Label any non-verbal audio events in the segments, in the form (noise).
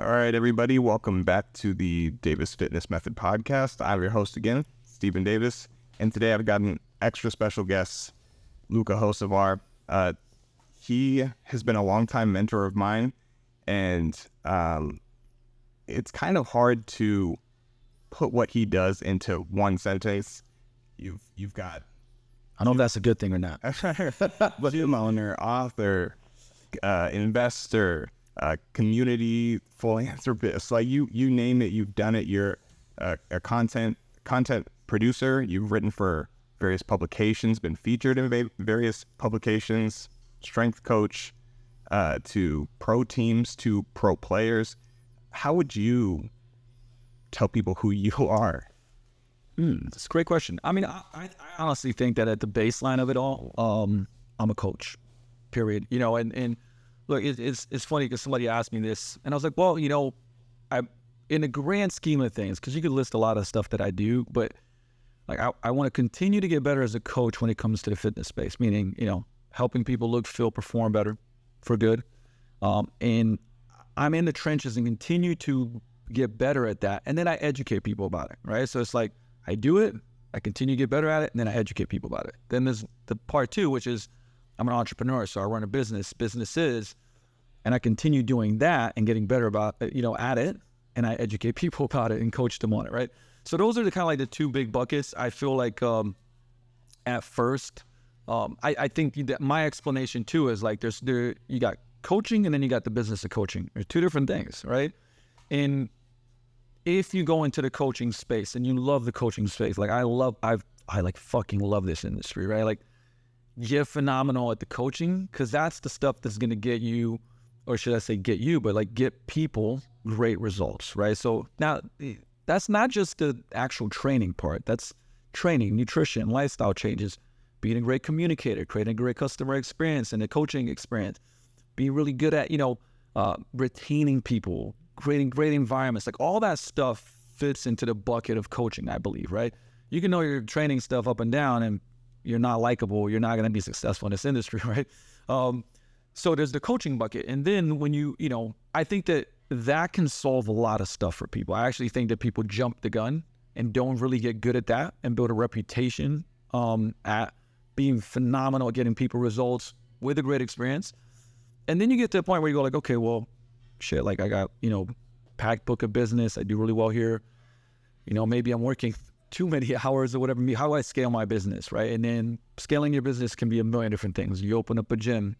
All right, everybody, welcome back to the Davis Fitness Method podcast. I'm your host again, Stephen Davis, and today I've got an extra special guest, Luka Hocevar. Uh, he has been a longtime mentor of mine, and um, it's kind of hard to put what he does into one sentence. You've you've got I don't know if that's a good thing or not. (laughs) gym owner, author, uh, investor, uh, community philanthropist. Like you, you name it, you've done it. You're a, a content content producer. You've written for various publications, been featured in va- various publications. Strength coach uh, to pro teams to pro players. How would you tell people who you are? Mm, that's a great question. I mean, I, I honestly think that at the baseline of it all, um, I'm a coach. Period. You know, and and look, it, it's it's funny because somebody asked me this, and I was like, well, you know, I in the grand scheme of things, because you could list a lot of stuff that I do, but like I, I want to continue to get better as a coach when it comes to the fitness space, meaning you know helping people look, feel, perform better for good. Um, and I'm in the trenches and continue to get better at that. And then I educate people about it, right? So it's like I do it, I continue to get better at it, and then I educate people about it. Then there's the part two, which is I'm an entrepreneur, so I run a business, businesses, and I continue doing that and getting better about you know at it, and I educate (laughs) people about it and coach them on it, right? So those are the kind of like the two big buckets. I feel like um, at first um, I, I, think that my explanation too is like there's there you got coaching and then you got the business of coaching. There's two different things, right? And if you go into the coaching space and you love the coaching space, like I love, I've I like fucking love this industry, right? Like you're phenomenal at the coaching because that's the stuff that's gonna get you, or should I say get you, but like get people great results, right? So now that's not just the actual training part. That's training, nutrition, lifestyle changes being a great communicator, creating a great customer experience and a coaching experience, being really good at, you know, uh, retaining people, creating great environments, like all that stuff fits into the bucket of coaching, I believe, right? You can know your training stuff up and down and you're not likable, you're not going to be successful in this industry, (laughs) right? Um, so there's the coaching bucket. And then when you, you know, I think that that can solve a lot of stuff for people. I actually think that people jump the gun and don't really get good at that and build a reputation um, at being phenomenal at getting people results with a great experience. And then you get to a point where you go like, okay, well, shit, like I got, you know, packed book of business. I do really well here. You know, maybe I'm working too many (laughs) hours or whatever. How do I scale my business, right? And then scaling your business can be a million different things. You open up a gym,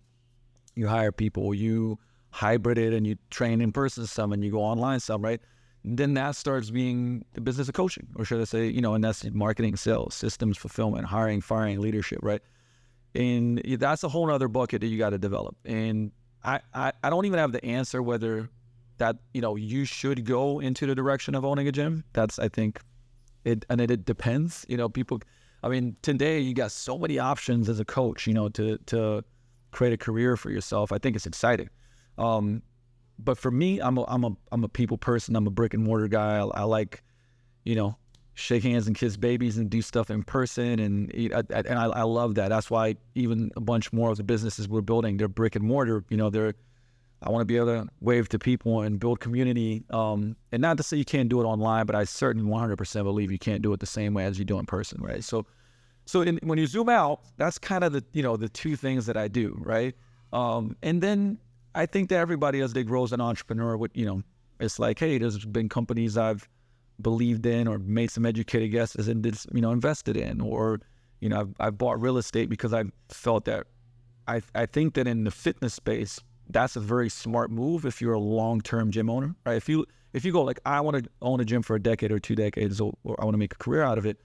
you hire people, you hybrid it and you train in person some and you go online some, right? then that starts being the business of coaching, or should I say, you know, and that's marketing, sales, systems, fulfillment, hiring, firing, leadership, right? And that's a whole other bucket that you got to develop. And I, I, I don't even have the answer whether that, you know, you should go into the direction of owning a gym. That's, I think, it, and it, it depends. You know, people, I mean, today you got so many options as a coach, you know, to, to create a career for yourself. I think it's exciting. Um, but for me, I'm a I'm a I'm a people person. I'm a brick and mortar guy. I, I like, you know, shake hands and kiss babies and do stuff in person, and and I, I love that. That's why even a bunch more of the businesses we're building, they're brick and mortar. You know, they're I want to be able to wave to people and build community. Um, and not to say you can't do it online, but I certainly 100% believe you can't do it the same way as you do in person, right? So, so in, when you zoom out, that's kind of the you know the two things that I do, right? Um, and then I think that everybody as they grow as an entrepreneur would, you know, it's like, hey, there's been companies I've believed in or made some educated guesses and did, you know, invested in, or, you know, I've, I've bought real estate because I felt that I, I think that in the fitness space, that's a very smart move if you're a long-term gym owner, right? If you if you go like I want to own a gym for a decade or two decades, or, or I want to make a career out of it,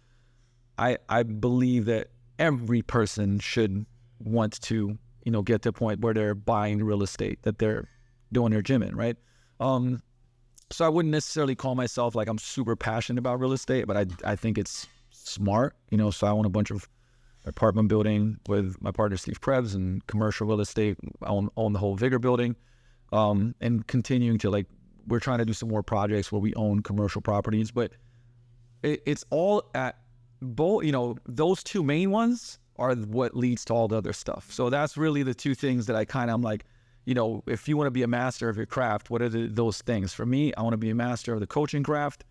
I I believe that every person should want to you know, get to a point where they're buying real estate that they're doing their gym in, right? Um, so I wouldn't necessarily call myself like I'm super passionate about real estate, but I I think it's smart, you know. So I own a bunch of apartment building with my partner Steve Krebs and commercial real estate. I own, own the whole Vigor building, um, and continuing to like we're trying to do some more projects where we own commercial properties, but it, it's all at both. You know, those two main ones are what leads to all the other stuff. So that's really the two things that I kind of I'm like, you know, if you want to be a master of your craft, what are the, those things? For me, I want to be a master of the coaching craft,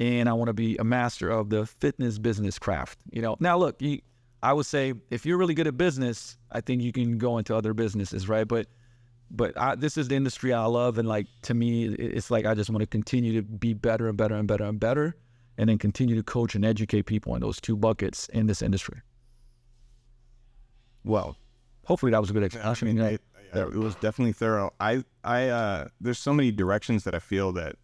and I want to be a master of the fitness business craft. You know, now look, you, I would say if you're really good at business, I think you can go into other businesses, right? But but I, this is the industry I love, and like to me, it's like I just want to continue to be better and better and better and better, and then continue to coach and educate people in those two buckets in this industry. Well, hopefully that was a good explanation. I mean, I, I, it was definitely thorough. I, I, uh, there's so many directions that I feel that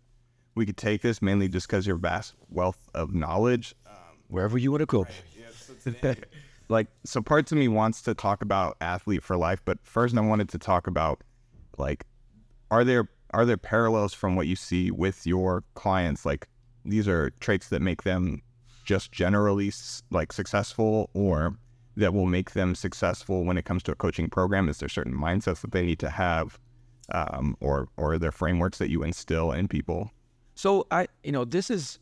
we could take this mainly just because your vast wealth of knowledge. Um, Wherever you want to go. (laughs) like, so parts of me wants to talk about athlete for life, but first I wanted to talk about like, are there are there parallels from what you see with your clients? Like, these are traits that make them just generally like successful, or that will make them successful when it comes to a coaching program? Is there certain mindsets that they need to have, um, or or their frameworks that you instill in people? So I, you know, this is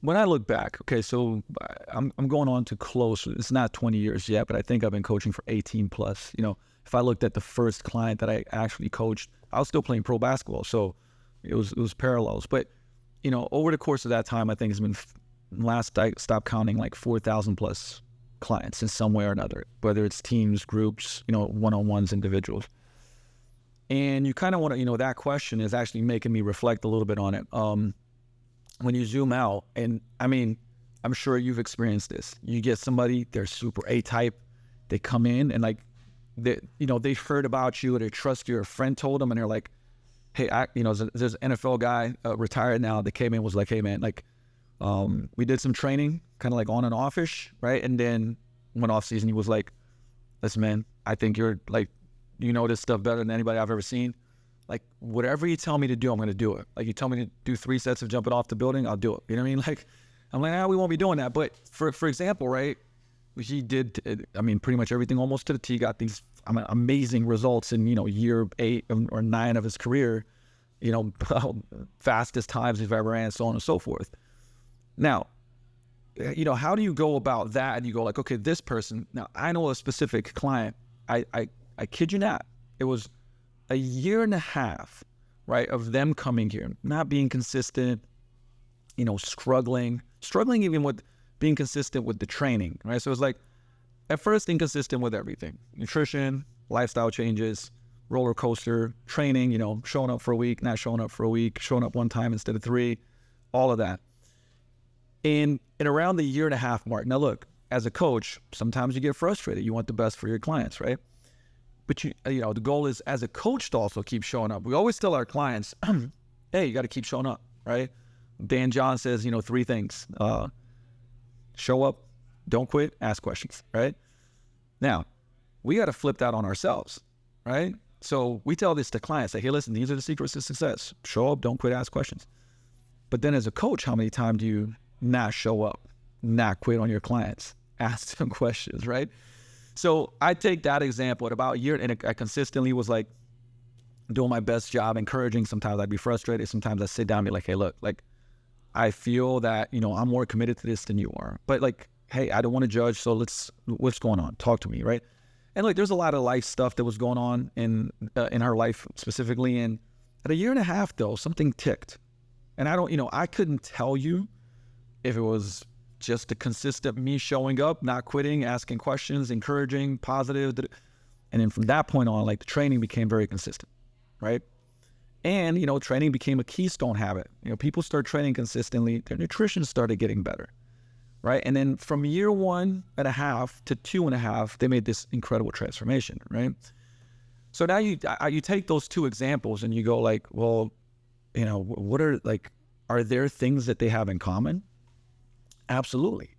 when I look back. Okay, so I'm I'm going on to close. It's not 20 years yet, but I think I've been coaching for 18 plus. You know, if I looked at the first client that I actually coached, I was still playing pro basketball, so it was it was parallels. But you know, over the course of that time, I think it's been last I stopped counting like 4,000 plus clients in some way or another, whether it's teams, groups, you know, one on ones, individuals. And you kind of want to, you know, that question is actually making me reflect a little bit on it. Um, when you zoom out, and I mean, I'm sure you've experienced this. You get somebody, they're super A type, they come in and like, they, you know, they've heard about you or they trust you. A friend told them, and they're like, hey, I, you know, there's, an NFL guy uh, retired now that came in was like, hey man, like, um, we did some training, kind of like on and offish, right? And then one off season, he was like, "Listen, man, I think you're like, you know this stuff better than anybody I've ever seen. Like, whatever you tell me to do, I'm going to do it. Like, you tell me to do three sets of jumping off the building, I'll do it. You know what I mean? (laughs) Like, I'm like, ah, we won't be doing that. But for for example, right? He did, I mean, pretty much everything almost to the T. Got these amazing results in you know year eight or nine of his career. You know, (laughs) fastest times he's ever ran, so on and so forth. Now, you know, how do you go about that? And you go like, okay, this person. Now, I know a specific client. I, I, I kid you not. It was a year and a half, right, of them coming here, not being consistent. You know, struggling, struggling even with being consistent with the training, right? So it's like, at first, inconsistent with everything: nutrition, lifestyle changes, roller coaster, training. You know, showing up for a week, not showing up for a week, showing up one time instead of three, all of that and and around the year and a half mark. Now, look, as a coach, sometimes you get frustrated. You want the best for your clients, right? But you you know the goal is as a coach to also keep showing up. We always tell our clients, (clears throat) "Hey, you got to keep showing up," right? Dan John says, you know, three things: uh, show up, don't quit, ask questions, right? Now, we got to flip that on ourselves, right? So we tell this to clients, say, "Hey, listen, these are the secrets to success: show up, don't quit, ask questions." But then, as a coach, how many times do you not show up, not quit on your clients, (laughs) ask them questions, right? So I take that example at about a year, and I consistently was like doing my best job, encouraging. Sometimes I'd be frustrated. Sometimes I'd sit down and be like, hey, look, like I feel that, you know, I'm more committed to this than you are. But like, hey, I don't want to judge. So let's, what's going on? Talk to me, right? And like, there's a lot of life stuff that was going on in uh, in her life specifically. And at a year and a half, though, something ticked. And I don't, you know, I couldn't tell you if it was just a consistent me showing up, not quitting, asking questions, encouraging, positive. And then from that point on, like the training became very consistent, right? And, you know, training became a keystone habit. You know, people start training consistently, their nutrition started getting better, right? And then from year one and a half to two and a half, they made this incredible transformation, right? So now you you take those two examples and you go like, well, you know, what are like, are there things that they have in common? Absolutely.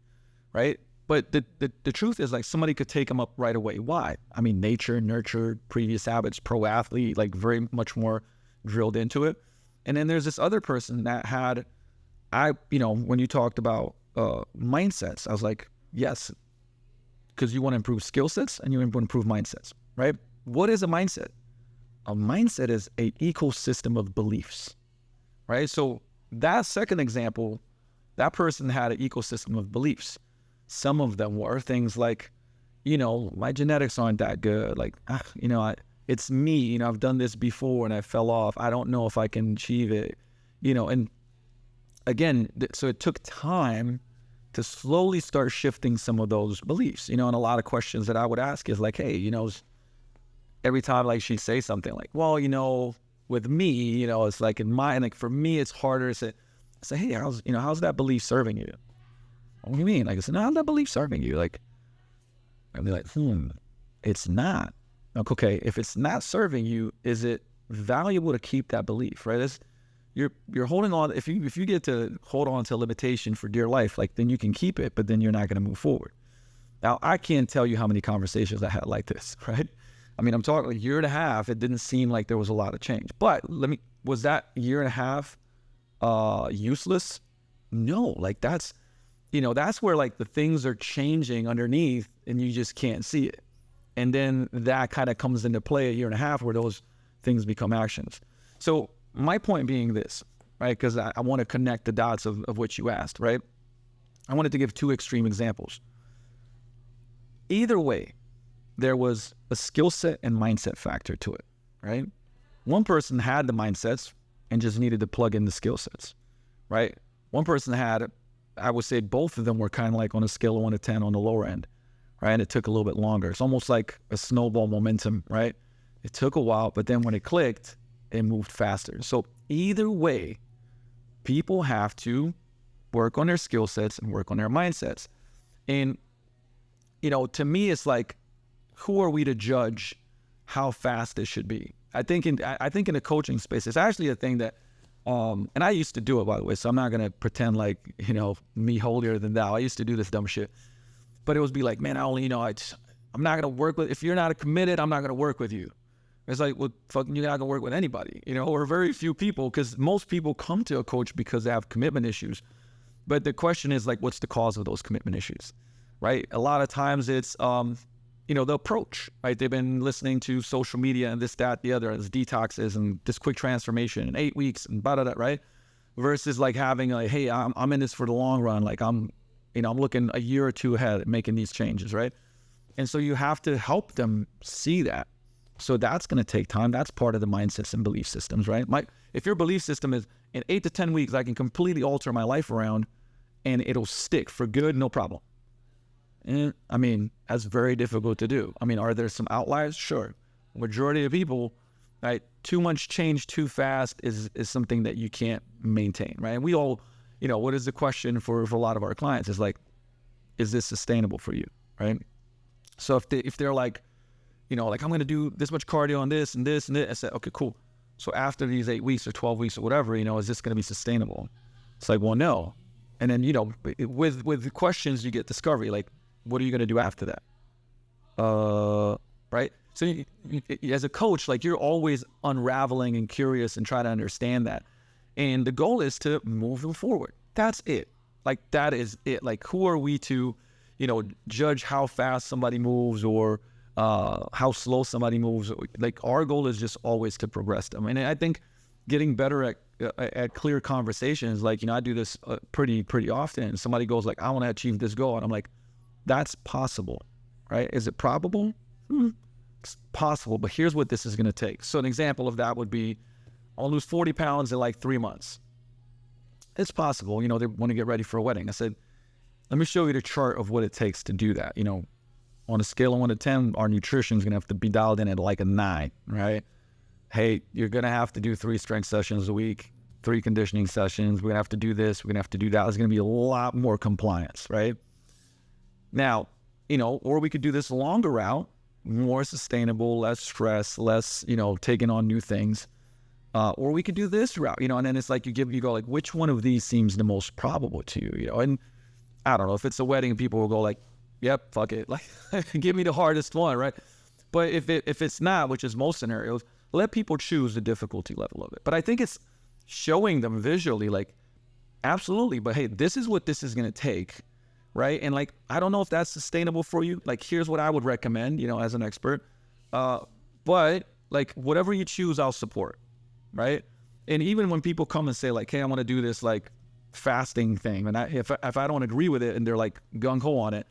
Right. But the, the, the truth is like somebody could take them up right away. Why? I mean, nature, nurture, previous habits, pro athlete, like very much more drilled into it. And then there's this other person that had, I, you know, when you talked about uh, mindsets, I was like, yes, because you want to improve skill sets and you want to improve mindsets, right? What is a mindset? A mindset is a ecosystem of beliefs, right? So that second example that person had an ecosystem of beliefs. Some of them were things like, you know, my genetics aren't that good. Like, ah, you know, I, it's me. You know, I've done this before and I fell off. I don't know if I can achieve it. You know, and again, so it took time to slowly start shifting some of those beliefs. You know, and a lot of questions that I would ask is like, hey, you know, every time like she'd say something like, well, you know, with me, you know, it's like in my like for me, it's harder to say, say, hey, how's you know, how's that belief serving you? What do you mean? Like I said, no, how's that belief serving you? Like, I'd be like, hmm, it's not. Like, okay, if it's not serving you, is it valuable to keep that belief, right? It's, you're you're holding on. If you if you get to hold on to limitation for dear life, like then you can keep it, but then you're not going to move forward. Now I can't tell you how many conversations I had like this, (laughs) right? I mean, I'm talking a year and a half. It didn't seem like there was a lot of change. But let me was that year and a half uh useless? No, like that's you know, that's where like the things are changing underneath and you just can't see it. And then that kind of comes into play a year and a half where those things become actions. So my point being this, right? Because I, I want to connect the dots of, of what you asked, right? I wanted to give two extreme examples. Either way, there was a skill set and mindset factor to it, right? One person had the mindsets and just needed to plug in the skill sets, right? One person had, I would say both of them were kind of like on a scale of one to 10 on the lower end, right? And it took a little bit longer. It's almost like a snowball momentum, right? It took a while, but then when it clicked, it moved faster. So either way, people have to work on their skill sets and work on their mindsets. And, you know, to me, it's like, who are we to judge how fast this should be? I think in I think in the coaching space, it's actually a thing that, um, and I used to do it by the way, so I'm not gonna pretend like you know me holier than thou. I used to do this dumb shit, but it was be like, man, I only you know I, I'm not gonna work with if you're not committed, I'm not gonna work with you. It's like, well, fucking, you're not gonna work with anybody, you know, or very few people, because most people come to a coach because they have commitment issues. But the question is like, what's the cause of those commitment issues, right? A lot of times it's, um, you know, the approach, right? They've been listening to social media and this, that, the other, as detoxes and this quick transformation in eight weeks and blah, blah, blah, right? Versus like having like, hey, I'm, I'm in this for the long run. Like I'm, you know, I'm looking a year or two ahead at making these changes, right? And so you have to help them see that so that's going to take time. That's part of the mindsets and belief systems, right? My, if your belief system is in eight to 10 weeks, I can completely alter my life around and it'll stick for good, no problem. And I mean, that's very difficult to do. I mean, are there some outliers? Sure. Majority of people, right? Too much change too fast is, is something that you can't maintain, right? And we all, you know, what is the question for, for a lot of our clients is like, is this sustainable for you, right? So if they, if they're like, you know, like I'm going to do this much cardio on this and this and this. I said, okay, cool. So after these eight weeks or 12 weeks or whatever, you know, is this going to be sustainable? It's like, well, no. And then, you know, with, with questions, you get discovery. Like, what are you going to do after that? Uh, right. So you, you, as a coach, like you're always unraveling and curious and trying to understand that. And the goal is to move them forward. That's it. Like that is it. Like who are we to, you know, judge how fast somebody moves or, uh, how slow somebody moves. Like our goal is just always to progress them. And I think getting better at uh, at clear conversations, like you know, I do this uh, pretty pretty often. Somebody goes like, "I want to achieve this goal," and I'm like, "That's possible, right? Is it probable? Hmm. It's possible, but here's what this is going to take." So an example of that would be, I'll lose 40 pounds in like three months. It's possible. You know, they want to get ready for a wedding. I said, "Let me show you the chart of what it takes to do that." You know, on a scale of one to 10, our nutrition is going to have to be dialed in at like a nine, right? Hey, you're going to have to do three strength sessions a week, three conditioning sessions. We're going to have to do this. We're going to have to do that. There's going to be a lot more compliance, right? Now, you know, or we could do this longer route, more sustainable, less stress, less, you know, taking on new things. Uh, or we could do this route, you know, and then it's like you give, you go like, which one of these seems the most probable to you, you know? And I don't know if it's a wedding, people will go like, yep, fuck it. (laughs) Like, give me the hardest one, right? But if it if it's not, which is most scenarios, let people choose the difficulty level of it. But I think it's showing them visually, like, absolutely. But hey, this is what this is gonna take, right? And like, I don't know if that's sustainable for you. Like, here's what I would recommend, you know, as an expert. Uh, but like, whatever you choose, I'll support, right? And even when people come and say like, hey, I want to do this like fasting thing, and I, if if I don't agree with it, and they're like gung ho on it,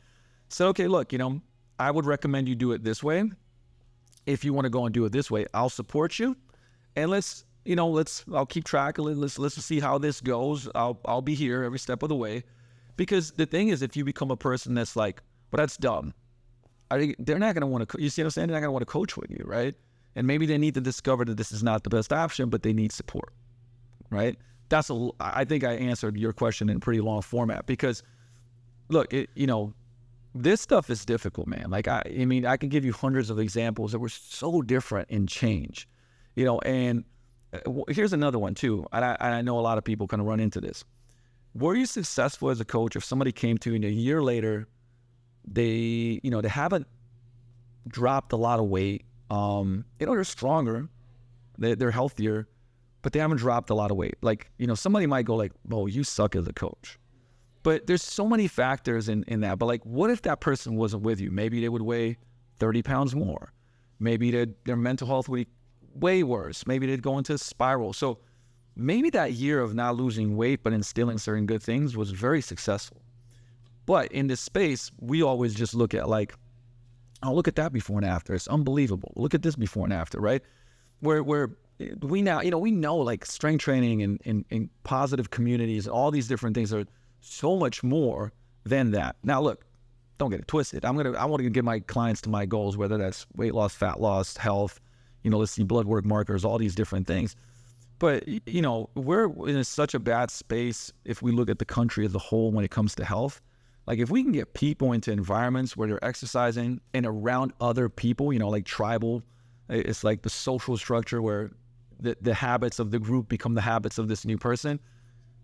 say, okay, look, you know, I would recommend you do it this way. if you want to go and do it this way, I'll support you, and let's you know let's I'll keep track of it. Let's let's see how this goes. I'll I'll be here every step of the way, because the thing is, if you become a person that's like, well, that's dumb. I, think they're not going to want to. You see what I'm saying? They're not going to want to coach with you, right? And maybe they need to discover that this is not the best option, but they need support, right? That's a. I think I answered your question in pretty long format because, look, it, you know, this stuff is difficult, man. Like I, I mean, I can give you hundreds of examples that were so different in change, you know. And uh, here's another one too. And I, I know a lot of people kind of run into this. Were you successful as a coach if somebody came to you and a year later, they, you know, they haven't dropped a lot of weight. Um, you know, they're stronger, they, they're healthier, but they haven't dropped a lot of weight. Like, you know, somebody might go like, "Oh, you suck as a coach." But there's so many factors in, in that. But like, what if that person wasn't with you? Maybe they would weigh 30 pounds more. Maybe their mental health would be way worse. Maybe they'd go into a spiral. So maybe that year of not losing weight but instilling certain good things was very successful. But in this space, we always just look at like, oh, look at that before and after. It's unbelievable. Look at this before and after, right? Where where eh, we now, you know, we know like strength training and, and, and positive communities, all these different things are so much more than that. Now, look, don't get it twisted. I'm gonna I want to get my clients to my goals, whether that's weight loss, fat loss, health. You know, let's see blood work markers, all these different things. But you know, we're in such a bad space if we look at the country as a whole when it comes to health. Like if we can get people into environments where they're exercising and around other people, you know, like tribal, it's like the social structure where the, the habits of the group become the habits of this new person.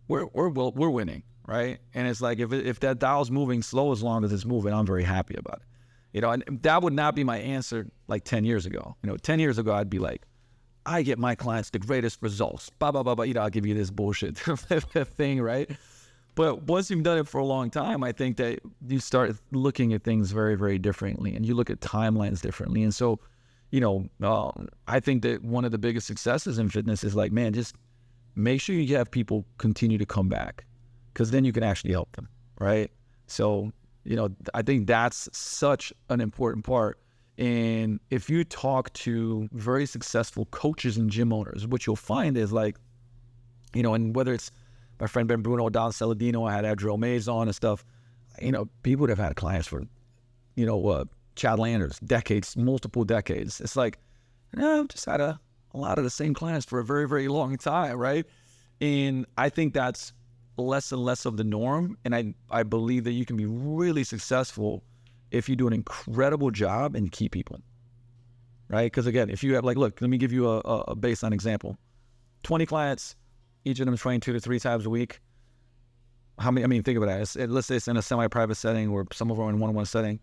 We're we're we're winning right? And it's like if if that dial's moving slow as long as it's moving, I'm very happy about it. You know, and that would not be my answer like 10 years ago. You know, 10 years ago I'd be like, I get my clients the greatest results. Blah blah blah blah. You know, I'll give you this bullshit (laughs) thing, right? But once you've done it for a long time, I think that you start looking at things very, very differently, and you look at timelines differently. And so, you know, uh, I think that one of the biggest successes in fitness is like, man, just make sure you have people continue to come back because then you can actually help them, right? So, you know, I think that's such an important part. And if you talk to very successful coaches and gym owners, what you'll find is like, you know, and whether it's my friend Ben Bruno, Don Saladino, I had Adriel Mays on and stuff, you know, people would have had clients for, you know, uh, Chad Landers, decades, multiple decades. It's like, you no, I've just had a, a lot of the same clients for a very, very long time, right? And I think that's less and less of the norm. And I, I believe that you can be really successful if you do an incredible job and keep people. Right? Because again, if you have like, look, let me give you a, a baseline example. 20 clients, each of them train two to three times a week. How many? I mean, think about that. It, let's say it's in a semi-private setting or some of them are in one-on-one setting,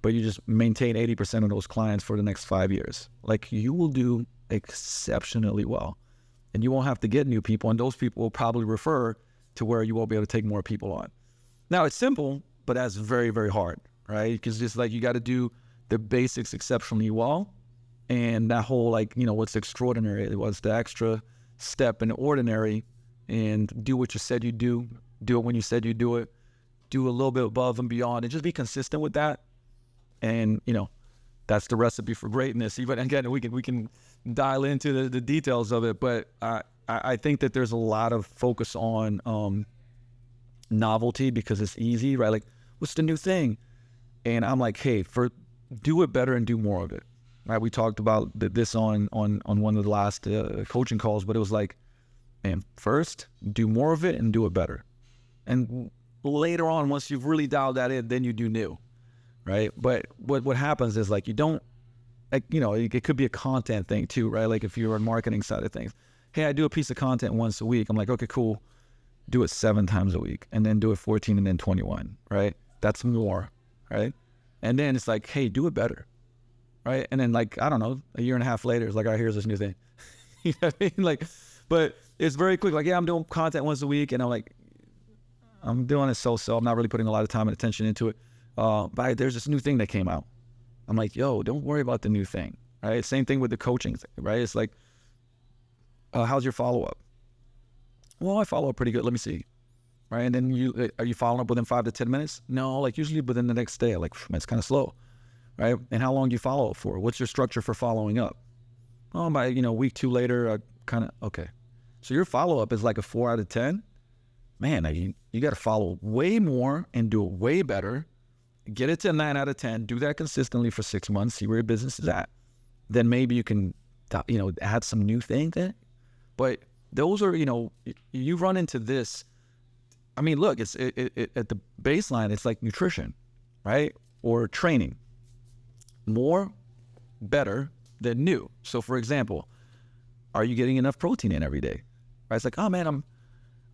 but you just maintain 80% of those clients for the next five years. Like you will do exceptionally well, and you won't have to get new people, and those people will probably refer to where you won't be able to take more people on. Now it's simple, but that's very, very hard, right? Because it's like you got to do the basics exceptionally well. And that whole, like, you know, what's extraordinary was the extra step in the ordinary and do what you said you do, do it when you said you do it, do a little bit above and beyond, and just be consistent with that. And, you know, that's the recipe for greatness. Even again, we can we can dial into the, the details of it, but I, I think that there's a lot of focus on um, novelty because it's easy, right? Like, what's the new thing? And I'm like, hey, for do it better and do more of it. Right? We talked about this on on on one of the last uh, coaching calls, but it was like, man, first do more of it and do it better, and later on, once you've really dialed that in, then you do new, right? But what what happens is like you don't, like you know, it, it could be a content thing too, right? Like if you're on marketing side of things, hey, I do a piece of content once a week. I'm like, okay, cool. Do it seven times a week and then do it 14 and then 21, right? That's more, right? And then it's like, hey, do it better, right? And then like, I don't know, a year and a half later, it's like, all right, here's this new thing. (laughs) you know what I mean? Like, but it's very quick. Like, yeah, I'm doing content once a week and I'm like, I'm doing it so-so. I'm not really putting a lot of time and attention into it. Uh, but there's this new thing that came out. I'm like, yo, don't worry about the new thing, right? Same thing with the coaching thing, right? It's like, uh, how's your follow up? Well, I follow up pretty good. Let me see. Right. And then you uh, are you following up within five to 10 minutes? No, like usually within the next day. Like, it's kind of slow. Right? And how long do you follow up for? What's your structure for following up? Oh, by you know week two later, I kind of okay. So your follow up is like a four out of ten. Man, you you got to follow way more and do it way better. Get it to a nine out of ten. Do that consistently for six months. See where your business is at. Then maybe you can, you know, add some new things in. But those are, you know, you run into this. I mean, look, it's it, it, at the baseline. It's like nutrition, right, or training. More, better than new. So, for example, are you getting enough protein in every day? Right? It's like, oh man, I'm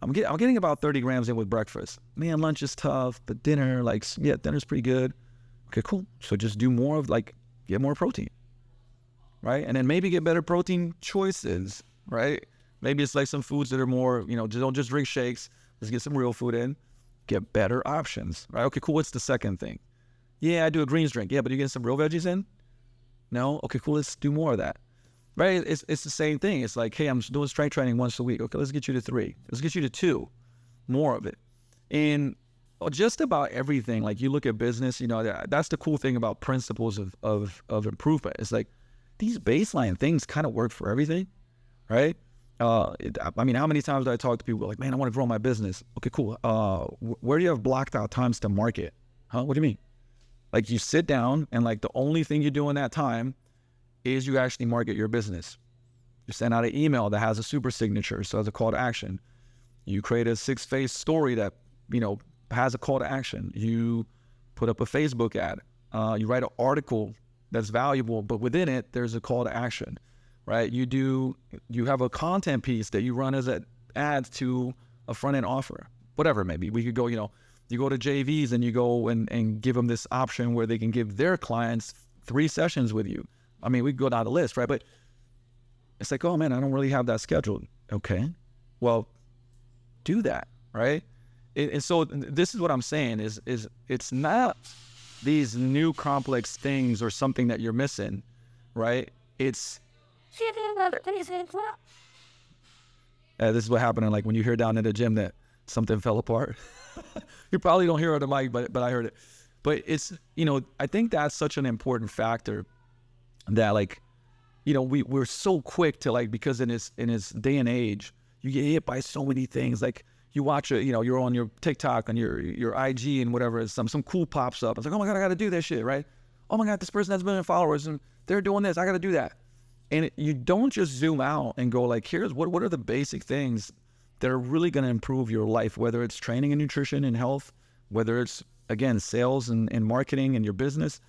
I'm getting I'm getting about 30 grams in with breakfast. Man, lunch is tough, but dinner, like, yeah, dinner's pretty good. Okay, cool. So just do more of like get more protein, right? And then maybe get better protein choices, right? Maybe it's like some foods that are more, you know, don't just drink shakes. Let's get some real food in. Get better options, right? Okay, cool. What's the second thing? Yeah, I do a greens drink. Yeah, but you get some real veggies in? No? Okay, cool. Let's do more of that right? It's, it's the same thing. It's like, hey, I'm doing strength training once a week. Okay, let's get you to three. Let's get you to two, more of it. And just about everything, like you look at business, you know, that's the cool thing about principles of, of, of improvement. It's like these baseline things kind of work for everything, right? Uh, it, I mean, how many times do I talk to people like, man, I want to grow my business. Okay, cool. Uh, where do you have blocked out times to market? Huh? What do you mean? Like you sit down and like the only thing you do in that time is you actually market your business. You send out an email that has a super signature, so as a call to action. You create a six phase story that you know has a call to action. You put up a Facebook ad. Uh, you write an article that's valuable, but within it there's a call to action, right? You do you have a content piece that you run as an ad to a front end offer, whatever it may be. We could go, you know, you go to JVs and you go and, and give them this option where they can give their clients three sessions with you. I mean, we go down the list, right? But it's like, oh man, I don't really have that scheduled. Okay, well, do that, right? and so this is what I'm saying is is it's not these new complex things or something that you're missing, right? It's (laughs) uh, this is what happened. Like when you hear down in the gym that something fell apart. (laughs) you probably don't hear it on the mic, but but I heard it. But it's you know I think that's such an important factor that like you know we we're so quick to like because in this in this day and age you get hit by so many things. Like you watch it you know you're on your TikTok and your your IG and whatever some some cool pops up. It's like oh my god I got to do this shit right? Oh my god this person has a million followers and they're doing this. I got to do that. And it, you don't just zoom out and go like here's what what are the basic things that are really going to improve your life whether it's training and nutrition and health whether it's again sales and, and marketing and your business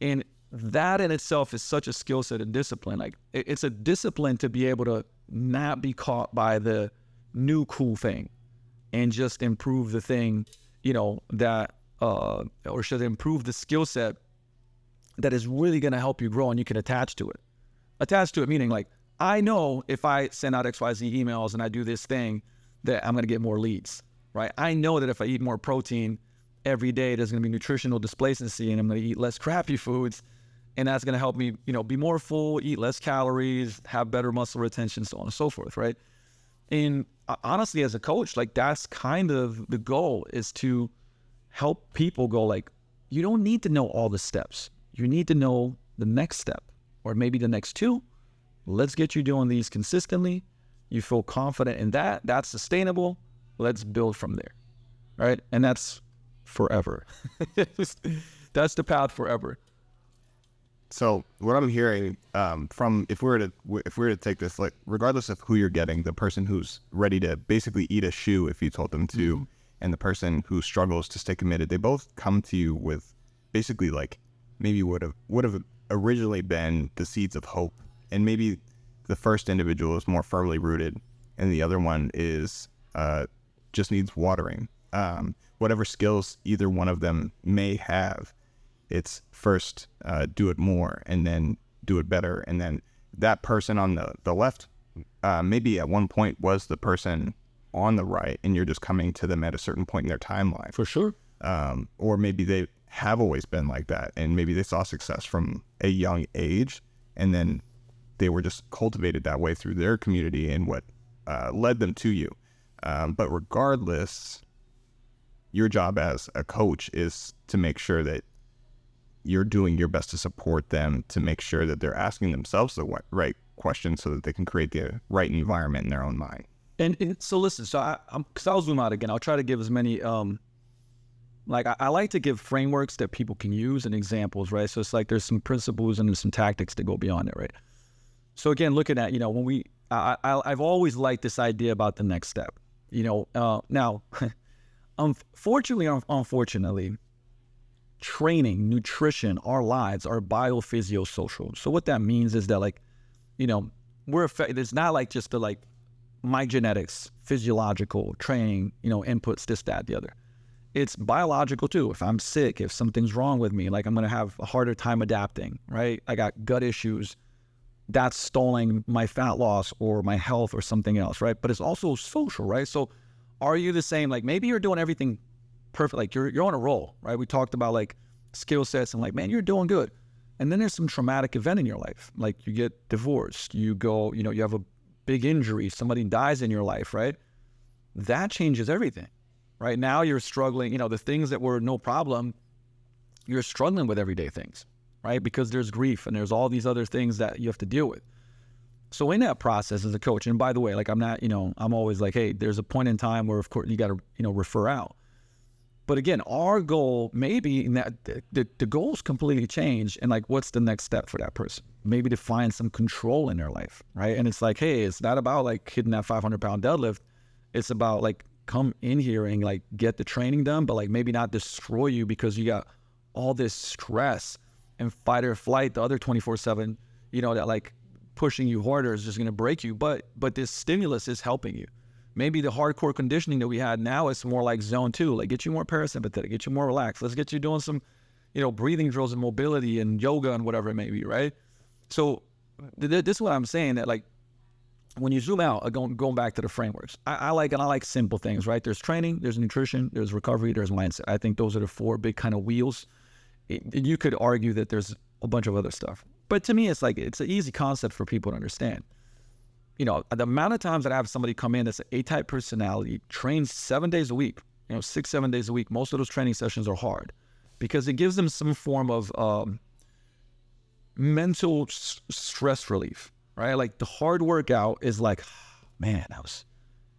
and that in itself is such a skill set and discipline. Like it's a discipline to be able to not be caught by the new cool thing and just improve the thing, you know, that uh or should improve the skill set that is really going to help you grow and you can attach to it. Attach to it meaning like I know if I send out XYZ emails and I do this thing that I'm going to get more leads, right? I know that if I eat more protein every day, there's going to be nutritional displacency and I'm going to eat less crappy foods and that's going to help me, you know, be more full, eat less calories, have better muscle retention, so on and so forth, right? And honestly, as a coach, like that's kind of the goal is to help people go like, you don't need to know all the steps. You need to know the next step or maybe the next two. Let's get you doing these consistently. You feel confident in that. That's sustainable. Let's build from there. Right. And that's forever. (laughs) that's the path forever. So what I'm hearing um, from if we were to if we were to take this like regardless of who you're getting, the person who's ready to basically eat a shoe if you told them to, mm-hmm. and the person who struggles to stay committed, they both come to you with basically like maybe would have would have originally been the seeds of hope, and maybe the first individual is more firmly rooted, and the other one is uh, just needs watering. Um, whatever skills either one of them may have, it's first uh, do it more and then do it better. And then that person on the, the left, uh, maybe at one point was the person on the right, and you're just coming to them at a certain point in their timeline. For sure. Um, or maybe they have always been like that, and maybe they saw success from a young age, and then they were just cultivated that way through their community and what uh, led them to you. Um, but regardless, your job as a coach is to make sure that you're doing your best to support them to make sure that they're asking themselves the right questions so that they can create the right environment in their own mind. And, and so listen, so I, I'm because I'll zoom out again. I'll try to give as many um, like I, I like to give frameworks that people can use and examples, right? So it's like there's some principles and there's some tactics that go beyond it, right? So again, looking at you know when we, I, I I've always liked this idea about the next step. You know, uh, now, (laughs) unfortunately, unfortunately, training, nutrition, our lives are biophysiosocial. So what that means is that like, you know, we're affected. It's not like just the like my genetics, physiological training, you know, inputs, this, that, the other. It's biological too. If I'm sick, if something's wrong with me, like I'm gonna have a harder time adapting, right? I got gut issues. That's stalling my fat loss or my health or something else, right? But it's also social, right? So are you the same? Like maybe you're doing everything perfect, like you're you're on a roll, right? We talked about like skill sets and like, man, you're doing good. And then there's some traumatic event in your life. Like you get divorced, you go, you know, you have a big injury, somebody dies in your life, right? That changes everything. Right now you're struggling, you know, the things that were no problem, you're struggling with everyday things, right? Because there's grief and there's all these other things that you have to deal with. So in that process as a coach, and by the way, like I'm not, you know, I'm always like, hey, there's a point in time where of course you got to, you know, refer out. But again, our goal maybe in that the, the goals completely change. And like, what's the next step for that person? Maybe to find some control in their life, right? And it's like, hey, it's not about like hitting that 500 pound deadlift. It's about like come in here and like get the training done, but like maybe not destroy you because you got all this stress and fight or flight, the other 24 seven, you know, that like pushing you harder is just going to break you. But, but this stimulus is helping you. Maybe the hardcore conditioning that we had now is more like zone two, like get you more parasympathetic, get you more relaxed. Let's get you doing some, you know, breathing drills and mobility and yoga and whatever it may be, right? So th- this is what I'm saying that like when you zoom out, uh, going, going back to the frameworks, I, I, like and I like simple things, right? There's training, there's nutrition, there's recovery, there's mindset. I think those are the four big kind of wheels. It, you could argue that there's a bunch of other stuff, but to me, it's like it's an easy concept for people to understand. You know, the amount of times that I have somebody come in that's an A-type personality, trains seven days a week, you know, six, seven days a week. Most of those training sessions are hard because it gives them some form of um, mental s- stress relief right? Like the hard workout is like, man, I was,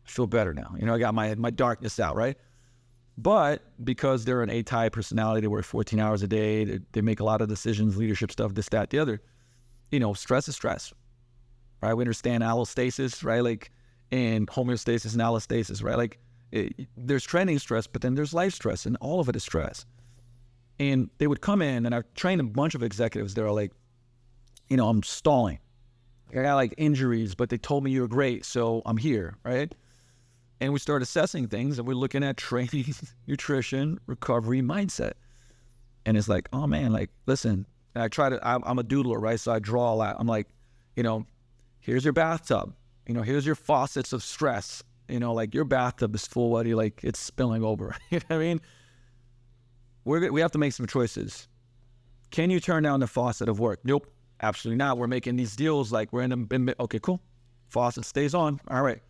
I feel better now. You know, I got my my darkness out, right? But because they're an A-type personality, they work 14 hours a day, they, they make a lot of decisions, leadership stuff, this, that, the other. You know, stress is stress, right? We understand allostasis, right? Like, and homeostasis and allostasis, right? Like, it, there's training stress, but then there's life stress, and all of it is stress. And they would come in, and I've trained a bunch of executives that are like, you know, I'm stalling. I got like injuries, but they told me you're great, so I'm here, right? And we start assessing things and we're looking at (laughs) training, nutrition, recovery, mindset. And it's like, oh man, like, listen, I try to, I'm, I'm a doodler, right? So I draw a lot. I'm like, you know, here's your bathtub. You know, here's your faucets of stress. You know, like your bathtub is full, buddy, like it's spilling over. (laughs) you know what I mean? We're, we have to make some choices. Can you turn down the faucet of work? Nope. Absolutely not. We're making these deals like we're in a okay, cool. Faucet stays on. All right.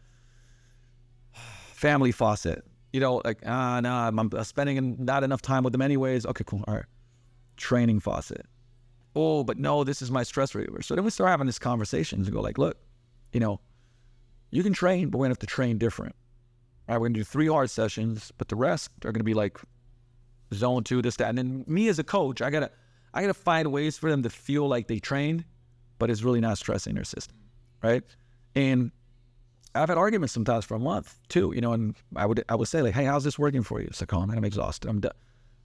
Family faucet. You know, like ah, nah, I'm spending not enough time with them anyways. Okay, cool. All right. Training faucet. Oh, but no, this is my stress reliever. So then we start having these conversations and go like, look, you know, you can train, but we're gonna have to train different. All right, we're gonna do three hard sessions, but the rest are gonna be like zone two, this, that. And then me as a coach, I gotta I gotta find ways for them to feel like they trained, but it's really not stressing their system, right? And I've had arguments sometimes for a month too, you know, and I would I would say like, hey, how's this working for you? It's like, oh man, I'm exhausted. I'm done.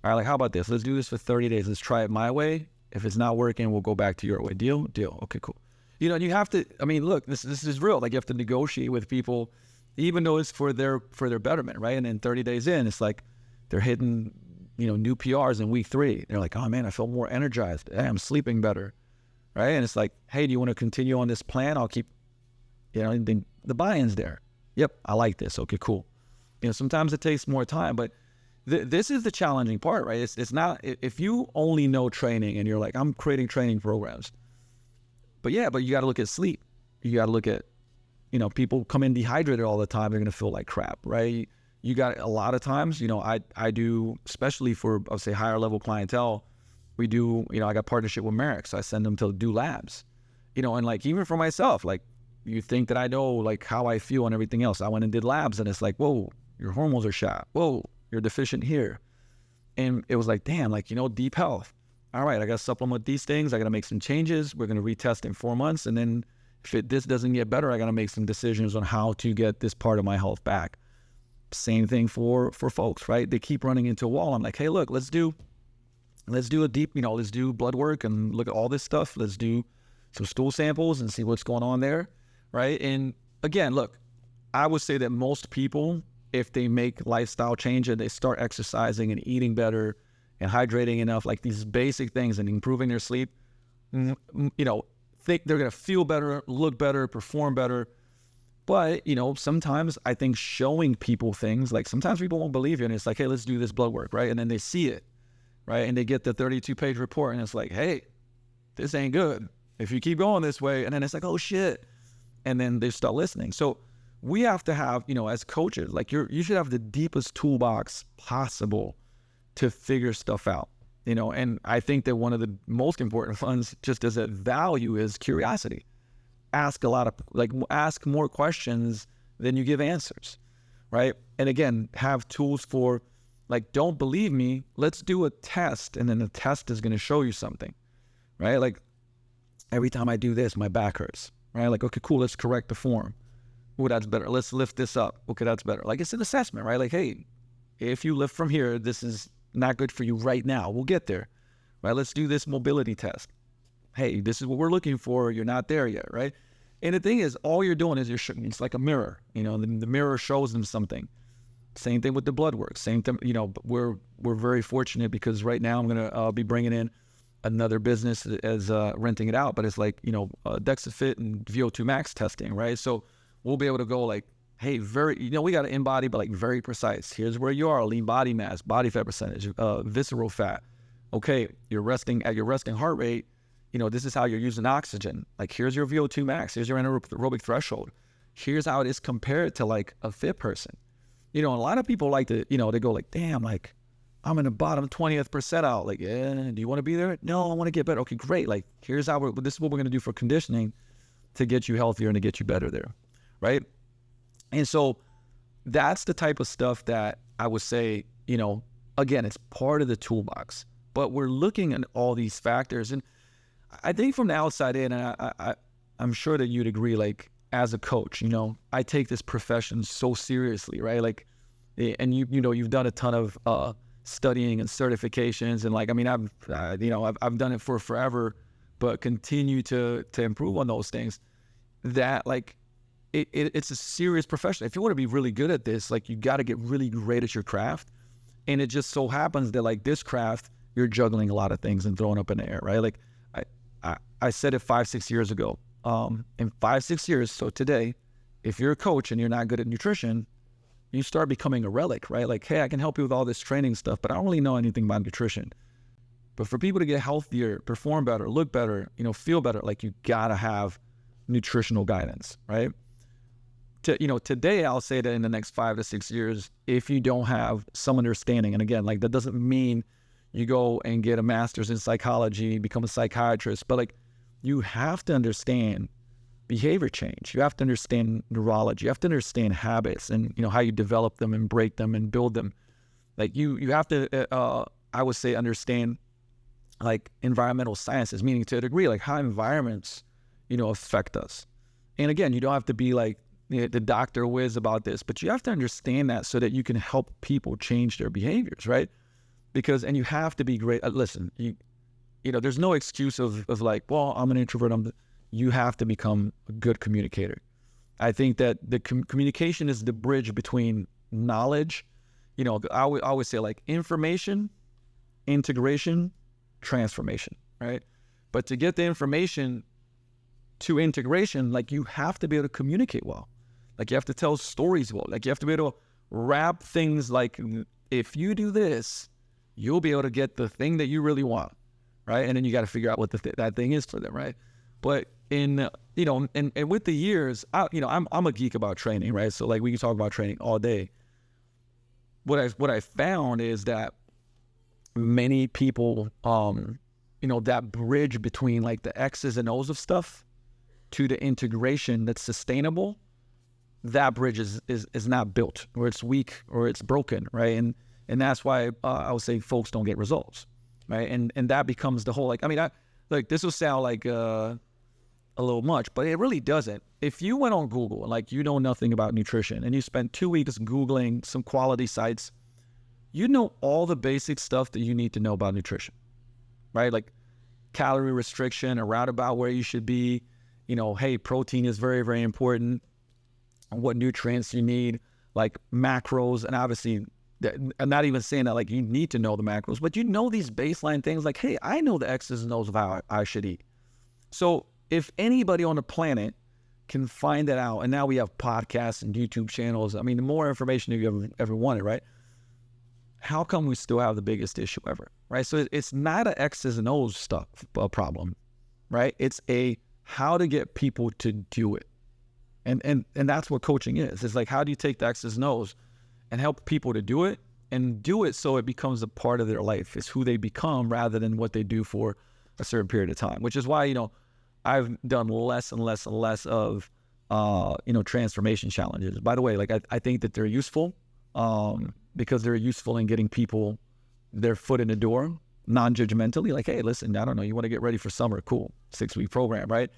All right, like how about this? Let's do this for 30 days. Let's try it my way. If it's not working, we'll go back to your way. Deal? Deal. Okay, cool. You know, you have to. I mean, look, this this is real. Like you have to negotiate with people, even though it's for their for their betterment, right? And then 30 days in, it's like they're hitting you know, new PRs in week three. They're like, oh man, I feel more energized. Hey, I'm sleeping better. Right. And it's like, hey, do you want to continue on this plan? I'll keep, you know, the, the buy in's there. Yep. I like this. Okay, cool. You know, sometimes it takes more time, but th- this is the challenging part, right? It's, it's not, if you only know training and you're like, I'm creating training programs, but yeah, but you got to look at sleep. You got to look at, you know, people come in dehydrated all the time. They're to feel like crap, right? you got a lot of times, you know, I I do especially for I'll say higher level clientele, we do, you know, I got partnership with Marek, so I send them to do labs, you know, and like even for myself, like you think that I know like how I feel and everything else. I went and did labs, and it's like, whoa, your hormones are shot. Whoa, you're deficient here, and it was like, damn, like you know, deep health. All right, I got to supplement these things. I got to make some changes. We're to retest in four months, and then if it, this doesn't get better, I got to make some decisions on how to get this part of my health back. Same thing for for folks, right? They keep running into a wall. I'm like, hey, look, let's do let's do a deep, you know, let's do blood work and look at all this stuff. Let's do some stool samples and see what's going on there, right? And again, look, I would say that most people, if they make lifestyle change and they start exercising and eating better and hydrating enough, like these basic things and improving their sleep, you know, think they're to feel better, look better, perform better. But, you know, sometimes I think showing people things, like sometimes people won't believe you and it's like, hey, let's do this blood work, right? And then they see it right? And they get the 32 page report and it's like, hey, this ain't good. If you keep going this way, and then it's like, oh shit. And then they start listening. So we have to have, you know, as coaches, like you're you should have the deepest toolbox possible to figure stuff out. You know, and I think that one of the most important (laughs) ones, just as a value, is curiosity. Ask a lot of like ask more questions than you give answers. Right. And again, have tools for like, don't believe me. Let's do a test. And then the test is going to show you something, right? Like, every time I do this, my back hurts, right? Like, okay, cool. Let's correct the form. Oh, that's better. Let's lift this up. Okay, that's better. Like, it's an assessment, right? Like, hey, if you lift from here, this is not good for you right now. We'll get there, right? Let's do this mobility test. Hey, this is what we're looking for. You're not there yet, right? And the thing is, all you're doing is you're showing, it's like a mirror. You know, the, the mirror shows them something. Same thing with the blood work. Same thing, you know, we're we're very fortunate because right now I'm gonna uh, be bringing in another business as uh, renting it out, but it's like you know uh, DexaFit and VO2 Max testing, right? So we'll be able to go like, hey, very, you know, we got an InBody, but like very precise. Here's where you are: lean body mass, body fat percentage, uh, visceral fat. Okay, you're resting at your resting heart rate. You know, this is how you're using oxygen. Like, here's your VO2 max. Here's your anaerobic threshold. Here's how it is compared to like a fit person you know, a lot of people like to, you know, they go like, damn, like I'm in the bottom 20th percentile. Like, yeah, do you want to be there? No, I want to get better. Okay, great. Like, here's how we're, this is what we're going to do for conditioning to get you healthier and to get you better there. Right. And so that's the type of stuff that I would say, you know, again, it's part of the toolbox, but we're looking at all these factors. And I think from the outside in, and I, I, I'm sure that you'd agree, like, as a coach, you know, I take this profession so seriously, right? Like, eh, and you, you know, you've done a ton of uh, studying and certifications, and like, I mean, I've, uh, you know, I've, I've done it for forever, but continue to to improve on those things. That like, it, it it's a serious profession. If you want to be really good at this, like, you got to get really great at your craft. And it just so happens that like this craft, you're juggling a lot of things and throwing up in the air, right? Like, I, I, I said it five, six years ago um, in five, six years, so today, if you're a coach and you're not good at nutrition, you start becoming a relic, right? Like, hey, I can help you with all this training stuff, but I don't really know anything about nutrition. But for people to get healthier, perform better, look better, you know, feel better, like you gotta have nutritional guidance, right? To, you know, today I'll say that in the next five to six years, if you don't have some understanding, and again, like that doesn't mean you go and get a master's in psychology, become a psychiatrist, but like you have to understand behavior change. You have to understand neurology. You have to understand habits and you know how you develop them and break them and build them. Like you, you have to. Uh, uh, I would say understand like environmental sciences, meaning to a degree, like how environments, you know, affect us. And again, you don't have to be like the doctor whiz about this, but you have to understand that so that you can help people change their behaviors, right? Because and you have to be great. Uh, listen, you you know, there's no excuse of, of like, well, I'm an introvert. I'm, you have to become a good communicator. I think that the com- communication is the bridge between knowledge. You know, I, I always say like information, integration, transformation, right? But to get the information to integration, like you have to be able to communicate well. Like you have to tell stories well. Like you have to be able to wrap things like if you do this, you'll be able to get the thing that you really want right? And then you got to figure out what the th- that thing is for them, right? But in you know, and, and with the years, I you know, I'm I'm a geek about training, right? So like we can talk about training all day. What I what I found is that many people um you know, that bridge between like the X's and O's of stuff to the integration that's sustainable, that bridge is is, is not built or it's weak or it's broken, right? And and that's why uh, I would say folks don't get results, right? And and that becomes the whole like I mean, I, like this will sound like uh, a little much, but it really doesn't. If you went on Google, like you know nothing about nutrition, and you spent two weeks googling some quality sites, you know all the basic stuff that you need to know about nutrition, right? Like calorie restriction, around about where you should be. You know, hey, protein is very very important. What nutrients you need, like macros, and obviously I'm not even saying that like you need to know the macros, but you know these baseline things like, hey, I know the X's and O's of how I should eat. So if anybody on the planet can find that out, and now we have podcasts and YouTube channels, I mean, the more information you ever, ever wanted, right? How come we still have the biggest issue ever, right? So it's not an X's and O's stuff a problem, right? It's a how to get people to do it, and and and that's what coaching is. It's like how do you take the X's and O's and help people to do it and do it so it becomes a part of their life. It's who they become rather than what they do for a certain period of time, which is why, you know, I've done less and less and less of, uh, you know, transformation challenges. By the way, like I, I think that they're useful um, because they're useful in getting people their foot in the door non-judgmentally like hey listen i don't know you want to get ready for summer cool six week program right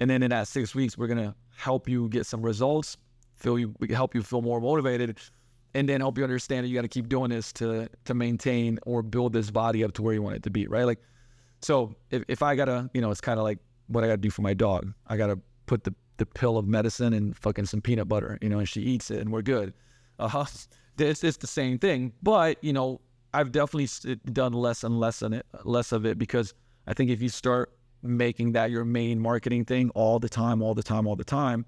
and then in that six weeks we're to help you get some results feel you help you feel more motivated and then help you understand that you got to keep doing this to to maintain or build this body up to where you want it to be, right? Like, so if, if I gotta, you know, it's kind of like what I gotta do for my dog. I gotta put the the pill of medicine and fucking some peanut butter, you know, and she eats it and we're good. (laughs) Uh huh. It's it's the same thing, but you know, I've definitely done less and less it, less of it because I think if you start making that your main marketing thing all the time, all the time, all the time,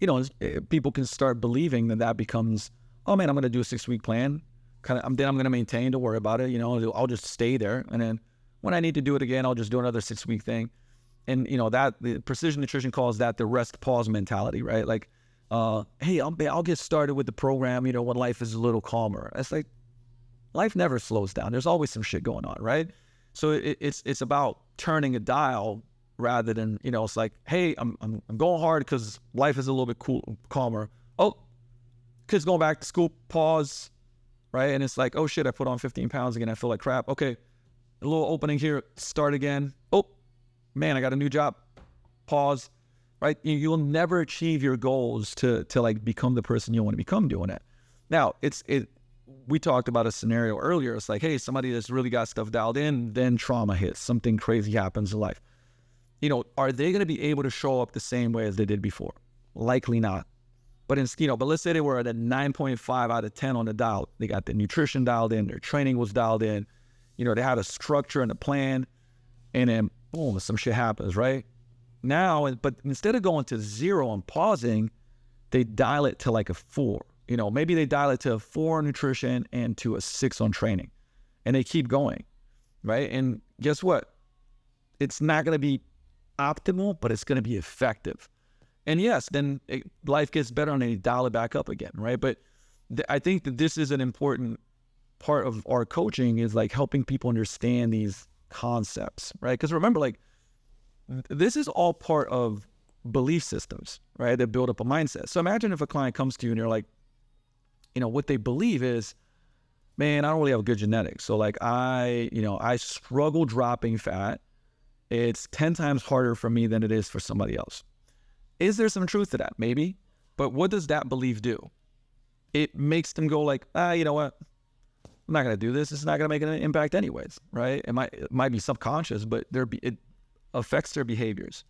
you know, eh, people can start believing that that becomes oh man, I'm going to do a six week plan. Kind of, then I'm going to maintain. Don't worry about it. You know, I'll just stay there, and then when I need to do it again, I'll just do another six week thing. And you know that the precision nutrition calls that the rest pause mentality, right? Like, uh, hey, I'll, I'll get started with the program. You know, when life is a little calmer. It's like life never slows down. There's always some shit going on, right? So it, it's it's about turning a dial rather than you know it's like hey I'm I'm, I'm going hard because life is a little bit cool calmer. Oh, kids going back to school, pause, right? And it's like, oh shit, I put on 15 pounds again. I feel like crap. Okay, a little opening here, start again. Oh, man, I got a new job. Pause, right? You, will never achieve your goals to to like become the person you want to become doing it. Now, it's it. We talked about a scenario earlier. It's like, hey, somebody that's really got stuff dialed in, then trauma hits, something crazy happens in life. You know, are they going to be able to show up the same way as they did before? Likely not. But in you know, but let's say they were at a 9.5 out of 10 on the dial. They got the nutrition dialed in, their training was dialed in. You know, they had a structure and a plan, and then boom, some shit happens, right? Now, but instead of going to zero and pausing, they dial it to like a four. You know, maybe they dial it to a four on nutrition and to a six on training, and they keep going, right? And guess what? It's not going to be optimal, but it's going to be effective. And yes, then it, life gets better and they dial it back up again, right? But th- I think that this is an important part of our coaching is like helping people understand these concepts, right? Because remember, like this is all part of belief systems, right? That build up a mindset. So imagine if a client comes to you and you're like, you know, what they believe is, man, I don't really have good genetics. So like I, you know, I struggle dropping fat. It's 10 times harder for me than it is for somebody else. Is there some truth to that? Maybe. But what does that belief do? It makes them go like, ah, you know what? I'm not gonna do this. It's not gonna make an impact anyways, right? It might it might be subconscious, but there be it affects their behaviors.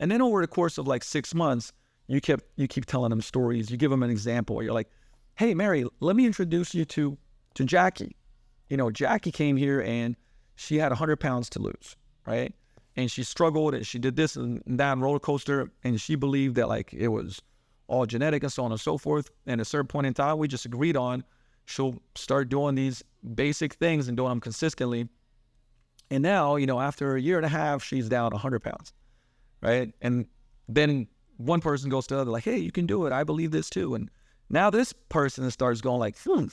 And then over the course of like six months, you kept you keep telling them stories. You give them an example. You're like, hey, Mary, let me introduce you to to Jackie. You know, Jackie came here and she had 100 pounds to lose, right? and she struggled and she did this and that roller coaster and she believed that like it was all genetic and so on and so forth. And at a certain point in time, we just agreed on she'll start doing these basic things and doing them consistently. And now, you know, after a year and a half, she's down 100 pounds, right? And then one person goes to the other, like, hey, you can do it. I believe this too. And now this person starts going like, hmm,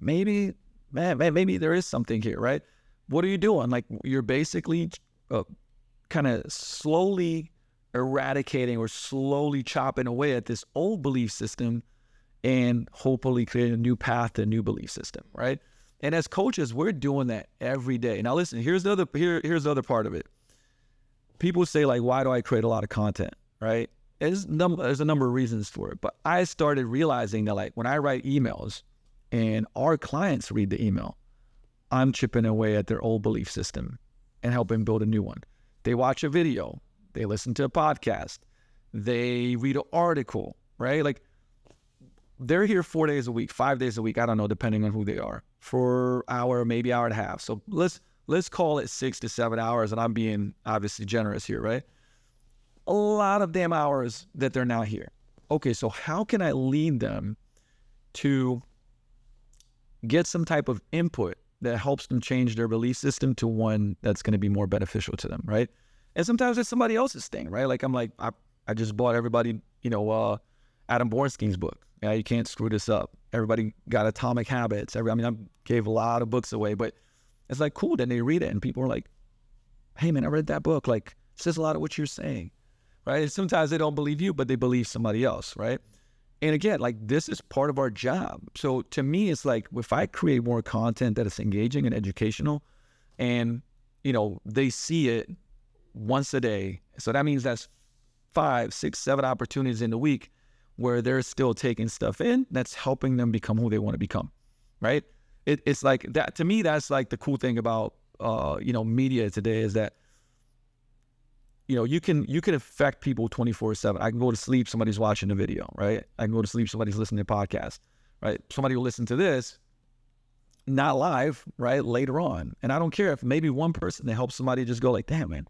maybe, man, man maybe there is something here, right? what are you doing? Like you're basically uh, kind of slowly eradicating or slowly chopping away at this old belief system and hopefully create a new path a new belief system, right? And as coaches, we're doing that every day. Now, listen, here's the other here, here's the other part of it. People say like, why do I create a lot of content, right? There's, num- there's a number of reasons for it, but I started realizing that like when I write emails and our clients read the email, I'm chipping away at their old belief system and helping build a new one. They watch a video, they listen to a podcast, they read an article, right? Like they're here four days a week, five days a week. I don't know, depending on who they are, for hour, maybe hour and a half. So let's let's call it six to seven hours, and I'm being obviously generous here, right? A lot of damn hours that they're now here. Okay, so how can I lead them to get some type of input that helps them change their belief system to one that's going to be more beneficial to them, right? And sometimes it's somebody else's thing, right? Like I'm like I I just bought everybody, you know, uh, Adam Bornstein's book. Yeah, you can't screw this up. Everybody got Atomic Habits. Every, I mean, I gave a lot of books away, but it's like cool. Then they read it, and people are like, "Hey, man, I read that book. Like, says a lot of what you're saying, right?" And sometimes they don't believe you, but they believe somebody else, right? And again, like this is part of our job. So to me, it's like if I create more content that is engaging and educational, and you know they see it once a day, so that means that's five, six, seven opportunities in the week where they're still taking stuff in that's helping them become who they want to become, right? It, it's like that to me. That's like the cool thing about uh, you know media today is that you know you can you can affect people 24 7 i can go to sleep somebody's watching a video right? I can go to sleep somebody's listening to a podcast right? Somebody will listen to this not live right later on. And i don't care if maybe one person that helps somebody just go like damn man.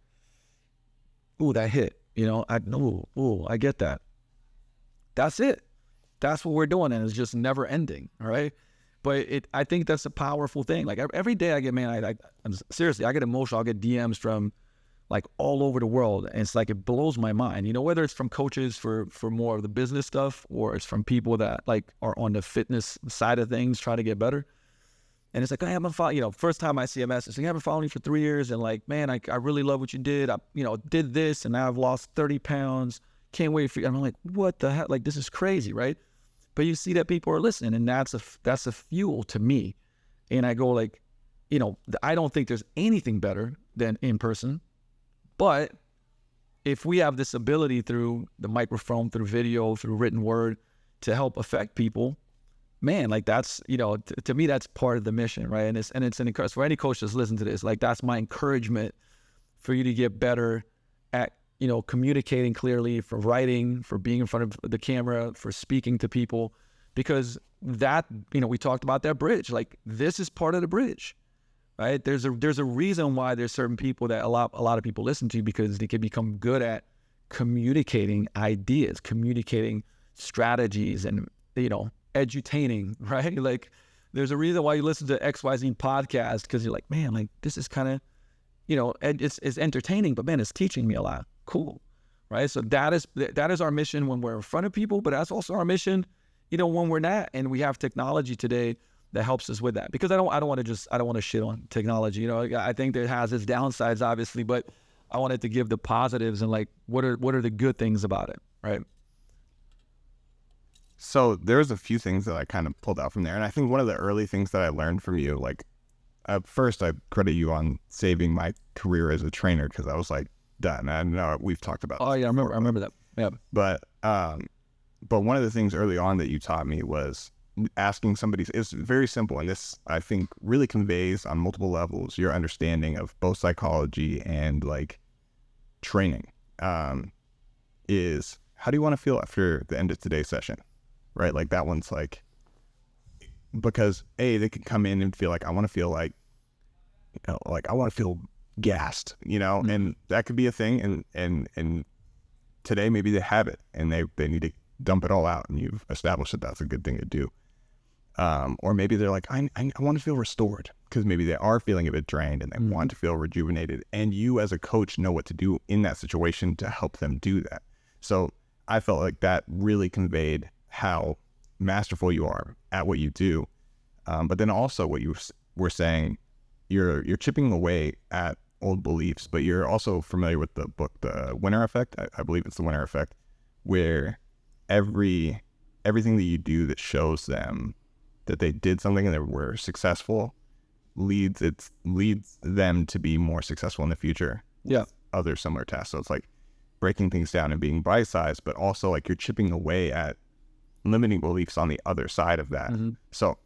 Ooh that hit you know? I know ooh i get that that's it. That's what we're doing, and it's just never ending. All right. But it, I think that's a powerful thing. Like every day, I get man, I, I I'm, seriously, I get emotional. I'll get DMs from like all over the world, and it's like it blows my mind. You know, whether it's from coaches for for more of the business stuff, or it's from people that like are on the fitness side of things, trying to get better. And it's like I haven't followed. You know, first time I see a message, like, I haven't followed you for three years, and like, man, I, I really love what you did. I you know did this, and now I've lost thirty pounds can't wait for you. And I'm like, what the heck? Like, this is crazy, right? But you see that people are listening, and that's a that's a fuel to me. And I go like, you know, I don't think there's anything better than in person, but if we have this ability through the microphone, through video, through written word to help affect people, man, like that's you know, t- to me that's part of the mission, right? And it's and it's an encouragement for any coach that's listening to this. Like that's my encouragement for you to get better at you know, communicating clearly, for writing, for being in front of the camera, for speaking to people, because that, you know, we talked about that bridge. Like this is part of the bridge, right? There's a there's a reason why there's certain people that a lot a lot of people listen to because they can become good at communicating ideas, communicating strategies, and you know, edutaining, (laughs) right? Like there's a reason why you listen to XYZ podcast because you're like, man, like this is kind of, you know, it's, it's entertaining, but man, it's teaching me a lot cool right? So that is that is our mission when we're in front of people but that's also our mission you know when we're not and we have technology today that helps us with that. Because i don't i don't want to just i don't want to shit on technology you know i think it has its downsides obviously but i wanted to give the positives and like what are what are the good things about it right? So there's a few things that i kind of pulled out from there and i think one of the early things that i learned from you like at first i credit you on saving my career as a trainer because i was like done. I know we've talked about. Oh yeah, I remember. I remember that. Yeah. But um, but one of the things early on that you taught me was asking somebody. It's very simple, and this I think really conveys on multiple levels your understanding of both psychology and like training. Um, is how do you want to feel after the end of today's session, right? Like that one's like because a they can come in and feel like I want to feel like you know, like I want to feel gassed, you know, mm-hmm. and that could be a thing. And and and today maybe they have it and they they need to dump it all out, and you've established that that's a good thing to do. Um, or maybe they're like, I, I, I want to feel restored because maybe they are feeling a bit drained and they mm-hmm. want to feel rejuvenated. And you, as a coach, know what to do in that situation to help them do that. So I felt like that really conveyed how masterful you are at what you do. Um, but then also what you were saying you're you're chipping away at old beliefs, but you're also familiar with the book, The Winner Effect. I, I believe it's The Winner Effect, where every everything that you do that shows them that they did something and they were successful leads it leads them to be more successful in the future. Yeah. Other similar tasks. So it's like breaking things down and being bite sized, but also like you're chipping away at limiting beliefs on the other side of that. Mm-hmm. So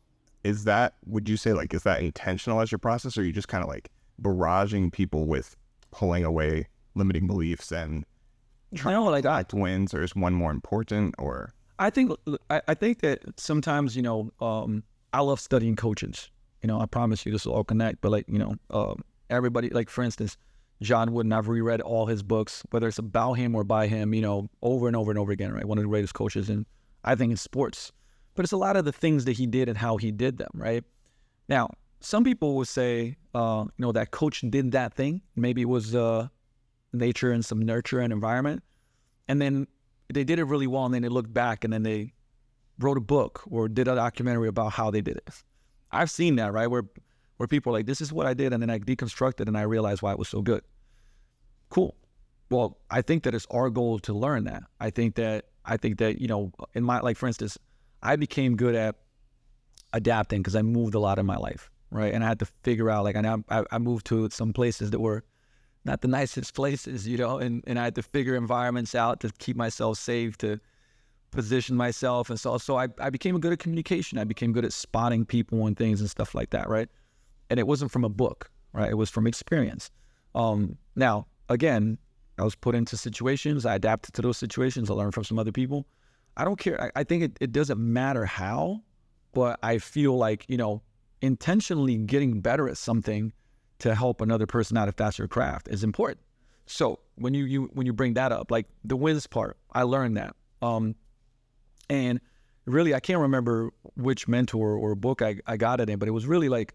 is that would you say like is that intentional as your process or are you just kind of like barraging people with pulling away limiting beliefs and I know, like I, wins or is one more important or I think I, I think that sometimes you know um, I love studying coaches. You know, I promise you this will all connect. But like you know, um, everybody like for instance, John Wooden. I've reread all his books, whether it's about him or by him. You know, over and over and over again. Right, one of the greatest coaches in I think in sports. But it's a lot of the things that he did and how he did them. Right now, some people will say, uh, you know, that coach did that thing. Maybe it was uh, nature and some nurture and environment, and then they did it really well, and then they looked back and then they wrote a book or did a documentary about how they did it. I've seen that, right? Where where people are like, this is what I did, and then I deconstructed and I realized why it was so good. Cool. Well, I think that it's our goal to learn that. I think that I think that you know, in my like for instance, I became good at adapting because I moved a lot in my life, right? And I had to figure out like I I, I moved to some places that were not the nicest (laughs) places, you know, and, and I had to figure environments out to keep myself safe, to position myself. And so, so I, I became good at communication. I became good at spotting people and things and stuff like that, right? And it wasn't from a book, right? It was from experience. Um, now, again, I was put into situations. I adapted to those situations. I learned from some other people. I don't care. I, I think it, it doesn't matter how, but I feel like, you know, intentionally getting better at something to help another person out if that's your craft is important. So when you, you when you bring that up, like the wins part, I learned that. Um, and really, I can't remember which mentor or book I, I got it in, but it was really like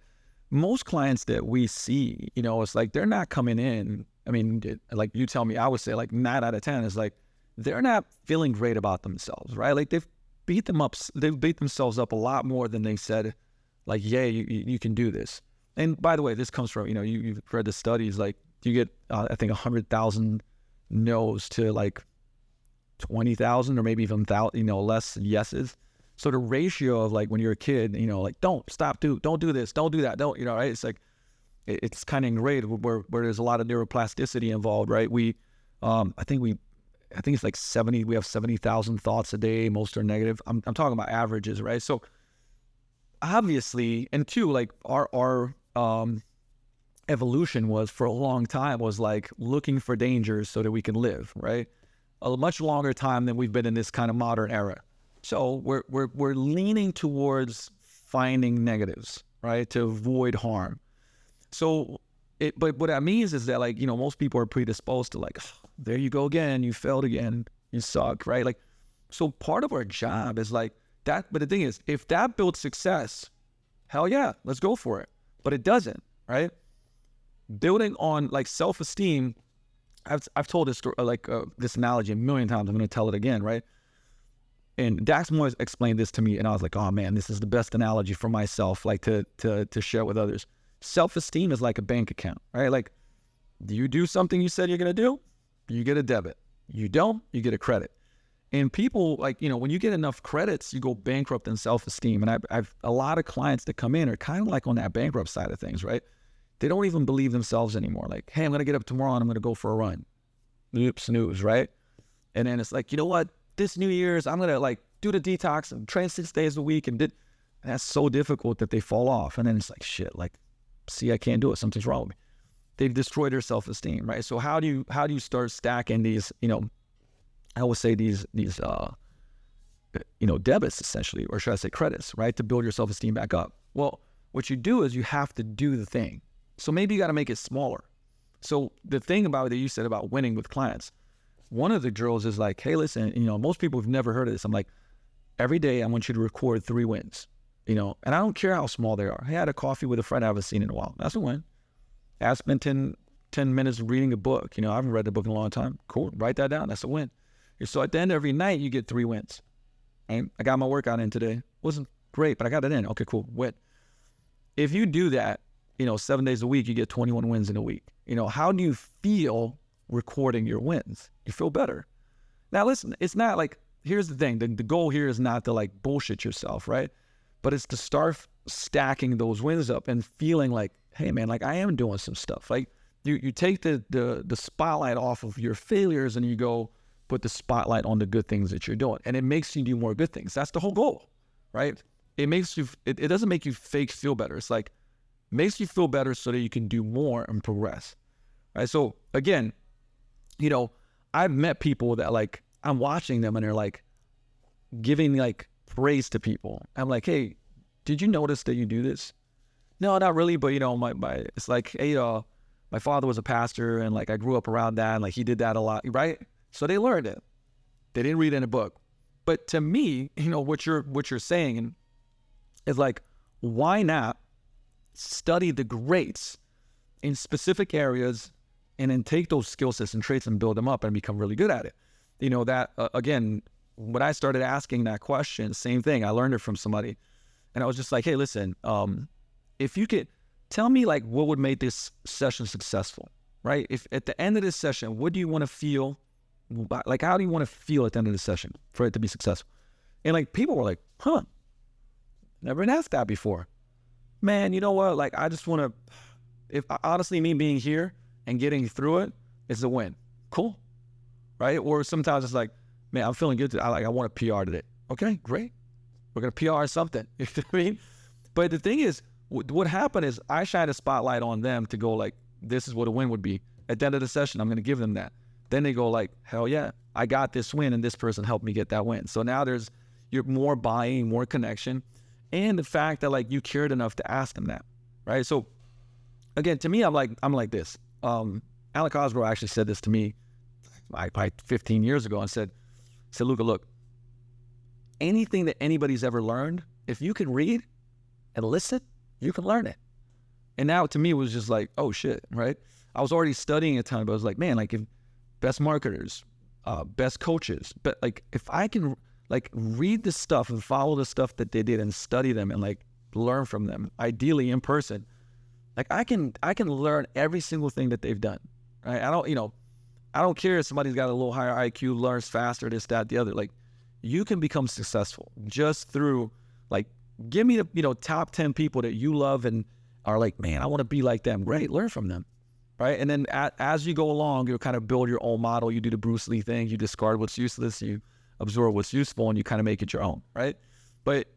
most clients that we see, you know, it's like they're not coming in. I mean, it, like you tell me, I would say like nine out of 10 is like they're not feeling great about themselves, right? Like they've beat them up, they've beat themselves up a lot more than they said, like, yeah, you, you can do this. And by the way, this comes from you know you, you've read the studies. Like you get uh, I think hundred thousand no's to like twenty thousand or maybe even thousand, you know less yeses. So the ratio of like when you're a kid, you know, like don't stop, do don't do this, don't do that, don't you know, right? It's like it, it's kind of ingrained where where there's a lot of neuroplasticity involved, right? We, um, I think we, I think it's like seventy. We have seventy thousand thoughts a day. Most are negative. I'm I'm talking about averages, right? So obviously, and two, like our our um, evolution was for a long time was like looking for dangers so that we can live, right? A much longer time than we've been in this kind of modern era. So we're we're we're leaning towards finding negatives, right, to avoid harm. So it, but what that means is that like you know most people are predisposed to like there you go again, you failed again, you suck, right? Like so part of our job is like that. But the thing is, if that builds success, hell yeah, let's go for it but it doesn't, right? Building on like self esteem, I've, I've told this story, like uh, this analogy a million times. I'm going to tell it again, right? And Dax Moyes explained this to me, and I was like, "Oh man, this is the best analogy for myself, like to to to share with others." Self esteem is like a bank account, right? Like, do you do something you said you're going to do, you get a debit. You don't, you get a credit. And people like, you know, when you get enough credits, you go bankrupt in self esteem. And I've, I've, a lot of clients that come in are kind of like on that bankrupt side of things, right? They don't even believe themselves anymore. Like, hey, I'm going to get up tomorrow and I'm going to go for a run. Oops, snooze, right? And then it's like, you know what? This New Year's, I'm going to like do the detox and train six days a week. And, did, and that's so difficult that they fall off. And then it's like, shit, like, see, I can't do it. Something's wrong with me. They've destroyed their self esteem, right? So how do you how do you start stacking these, you know, I would say these these uh, you know debits essentially, or should I say credits, right, to build your self esteem back up. Well, what you do is you have to do the thing. So maybe you got to make it smaller. So the thing about that you said about winning with clients, one of the drills is like, hey, listen, you know, most people have never heard of this. I'm like, every day I want you to record three wins, you know, and I don't care how small they are. I had a coffee with a friend I haven't seen in a while. That's a win. I spent 10, 10 minutes reading a book. You know, I haven't read the book in a long time. Cool. Write that down. That's a win. So at the end of every night, you get three wins. And I got my workout in today. Wasn't great, but I got it in. Okay, cool. Win. If you do that you know, seven days a week, you get 21 wins in a week. You know, how do you feel recording your wins? You feel better. Now, listen, it's not like, here's the thing the, the goal here is not to like bullshit yourself, right? But it's to start stacking those wins up and feeling like, hey, man, like I am doing some stuff. Like you, you take the, the, the spotlight off of your failures and you go put the spotlight on the good things that you're doing. And it makes you do more good things. That's the whole goal, right? It makes you, it, it doesn't make you fake feel better. It's like, makes you feel better so that you can do more and progress. Right. So again, you know, I've met people that like I'm watching them and they're like giving like praise to people. I'm like, hey, did you notice that you do this? No, not really, but you know, my my it's like, hey, uh, my father was a pastor and like I grew up around that and like he did that a lot, right? So they learned it. They didn't read in a book. But to me, (laughs) you know, what you're what you're saying is like, why not study the greats in specific areas and then take those skill sets and traits and build them up and become really good at it. You know, that uh, again, when I started asking that question, same thing, I learned it from somebody. And I was just like, hey, listen, um, if you could tell me like what would make this session successful, right? If at the end of this session, what do you want to feel? Like, how do you want to feel at the end of the session for it to be successful? And like people were like, huh, never been asked that before man, you know what? Like, I just want to, if honestly, me being here and getting through it is a win. Cool. Right. Or sometimes it's like, man, I'm feeling good. I like, I want a PR today. Okay, great. We're to PR something. (laughs) You know what I mean? But the thing is, what happened is I shine a spotlight on them to go like, this is what a win would be. At the end of the session, I'm to give them that. Then they go like, hell yeah, I got this win and this person helped me get that win. So now there's you're more buying, more connection and the fact that like you cared enough to ask them that, right? So again, to me, I'm like I'm like this. Um, Alwyn Cosgrove actually said this to me like, probably 15 years ago and said, said Luka, look, anything that anybody's ever learned, if you can read and listen, you can learn it. And now to me, it was just like, oh shit, right? I was already studying a ton, but I was like, man, like if best marketers, uh, best coaches, but like if I can like read the stuff and follow the stuff that they did and study them and like learn from them ideally in person like i can i can learn every single thing that they've done right? I don't you know i don't care if somebody's got a little higher iq learns faster this that the other. Like you can become successful just through like give me the you know top 10 people that you love and are like man i want to be like them. Great learn from them right and then as you go along you kind of build your own model you do the bruce lee thing you discard what's useless you absorb what's useful and you kind of make it your own, right? But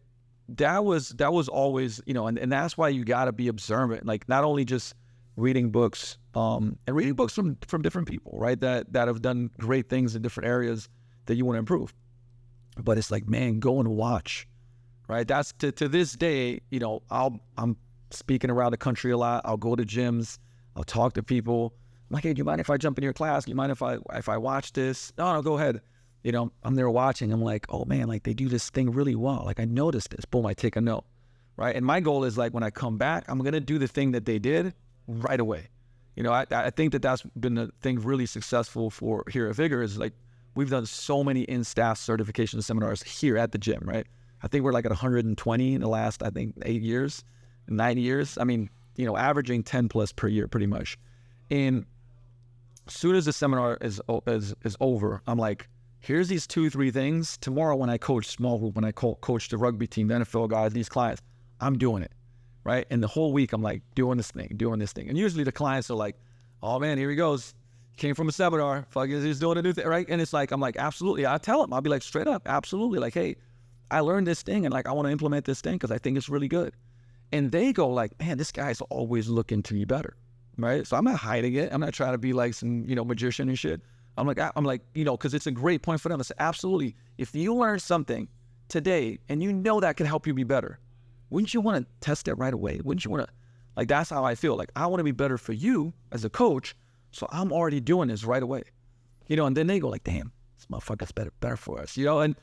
that was that was always, you know, and, and that's why you gotta be observant. Like not only just reading books, um, and reading books from from different people, right? That that have done great things in different areas that you want to improve. But it's like, man, go and watch. Right. That's to, to this day, you know, I'll I'm speaking around the country a lot. I'll go to gyms, I'll talk to people. I'm like, hey, do you mind if I jump in your class? Do you mind if I if I watch this? No, no, go ahead you know, I'm there watching. I'm like, oh man, like they do this thing really well. Like I noticed this. Boom, I take a note. Right. And my goal is like when I come back, I'm to do the thing that they did right away. You know, I, I think that that's been the thing really successful for here at Vigor is like we've done so many in staff certification seminars here at the gym, right? I think we're like at 120 in the last, I think, eight years, nine years. I mean, you know, averaging 10 plus per year pretty much. And as soon as the seminar is, is, is over, I'm like, here's these two, three things. Tomorrow, when I coach small group, when I co- coach the rugby team, the NFL guys, these clients, I'm doing it. Right. And the whole week, I'm like doing this thing, doing this thing. And usually the clients are like, oh man, here he goes. Came from a seminar. Fuck, he's doing a new thing. Right. And it's like, I'm like, absolutely. I tell him, I'll be like, straight up, absolutely. Like, hey, I learned this thing and like, I want to implement this thing because I think it's really good. And they go like, man, this guy's always looking to be better. Right. So I'm not hiding it. I'm not trying to be like some, you know, magician and shit. I'm like, I'm like, you know, because it's a great point for them. I said, absolutely. If you learn something today and you know that can help you be better, wouldn't you want to test it right away? Wouldn't you want to, like, that's how I feel. Like, I want to be better for you as a coach. So I'm already doing this right away. You know, and then they go like, damn, this motherfucker's better, better for us. You know, and,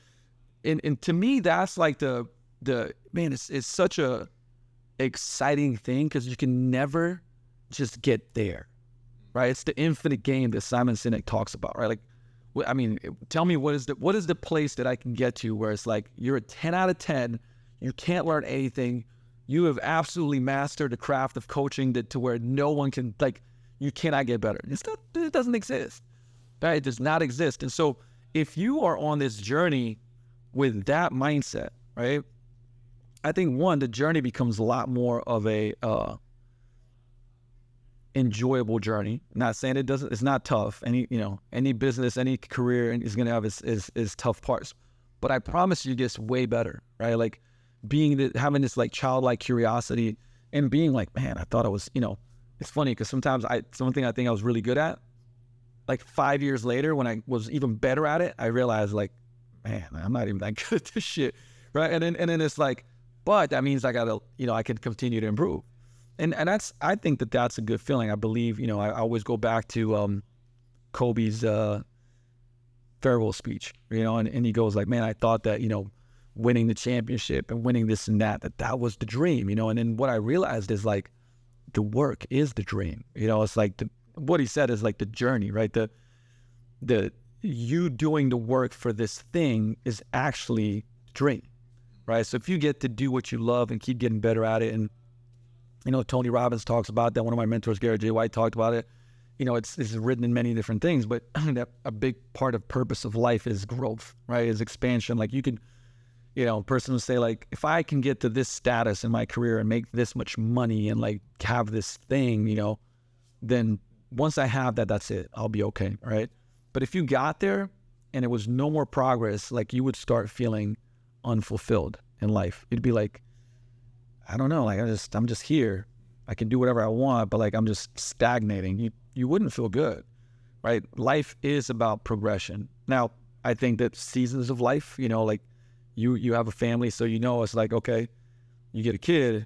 and, and to me, that's like the, the, man, it's, it's such a exciting thing because you can never just get there right? It's the infinite game that Simon Sinek talks about, right? Like, I mean, tell me what is the what is the place that I can get to where it's like you're a 10 out of 10, you can't learn anything, you have absolutely mastered the craft of coaching that to where no one can like you cannot get better. It's not, it doesn't exist. Right? It does not exist. And so if you are on this journey with that mindset, right? I think one, the journey becomes a lot more of a uh, enjoyable journey. Not saying it doesn't. It's not tough. Any you know any business, any career is gonna have its, its, its tough parts. But I promise you, it gets way better. Right? Like being the, having this like childlike curiosity and being like, man, I thought I was. You know, it's funny because sometimes I something I think I was really good at. Like five years later, when I was even better at it, I realized like, man, I'm not even that (laughs) good at this shit. Right? And then and then it's like, but that means I gotta, you know, I can continue to improve and and that's I think that that's a good feeling. I believe you know I, I always go back to um, Kobe's uh, farewell speech, you know, and, and he goes like, man, I thought that you know winning the championship and winning this and that that that was the dream, you know, and then what I realized is like the work is the dream, you know, it's like the what he said is like the journey, right? The the you doing the work for this thing is actually the dream, right? So if you get to do what you love and keep getting better at it and you know, Tony Robbins talks about that. One of my mentors, Gary J. White, talked about it. You know, it's, it's written in many different things, but (clears throat) that a big part of purpose of life is growth, right? Is expansion. Like you can, you know, a person will say like, if I can get to this status in my career and make this much money and like have this thing, you know, then once I have that, that's it. I'll be okay, right? But if you got there and it was no more progress, like you would start feeling unfulfilled in life. It'd be like, I don't know, like I just I'm just here. I can do whatever I want, but like I'm just stagnating. You you wouldn't feel good. Right? Life is about progression. Now, I think that seasons of life, you know, like you you have a family, so you know it's like, okay, you get a kid,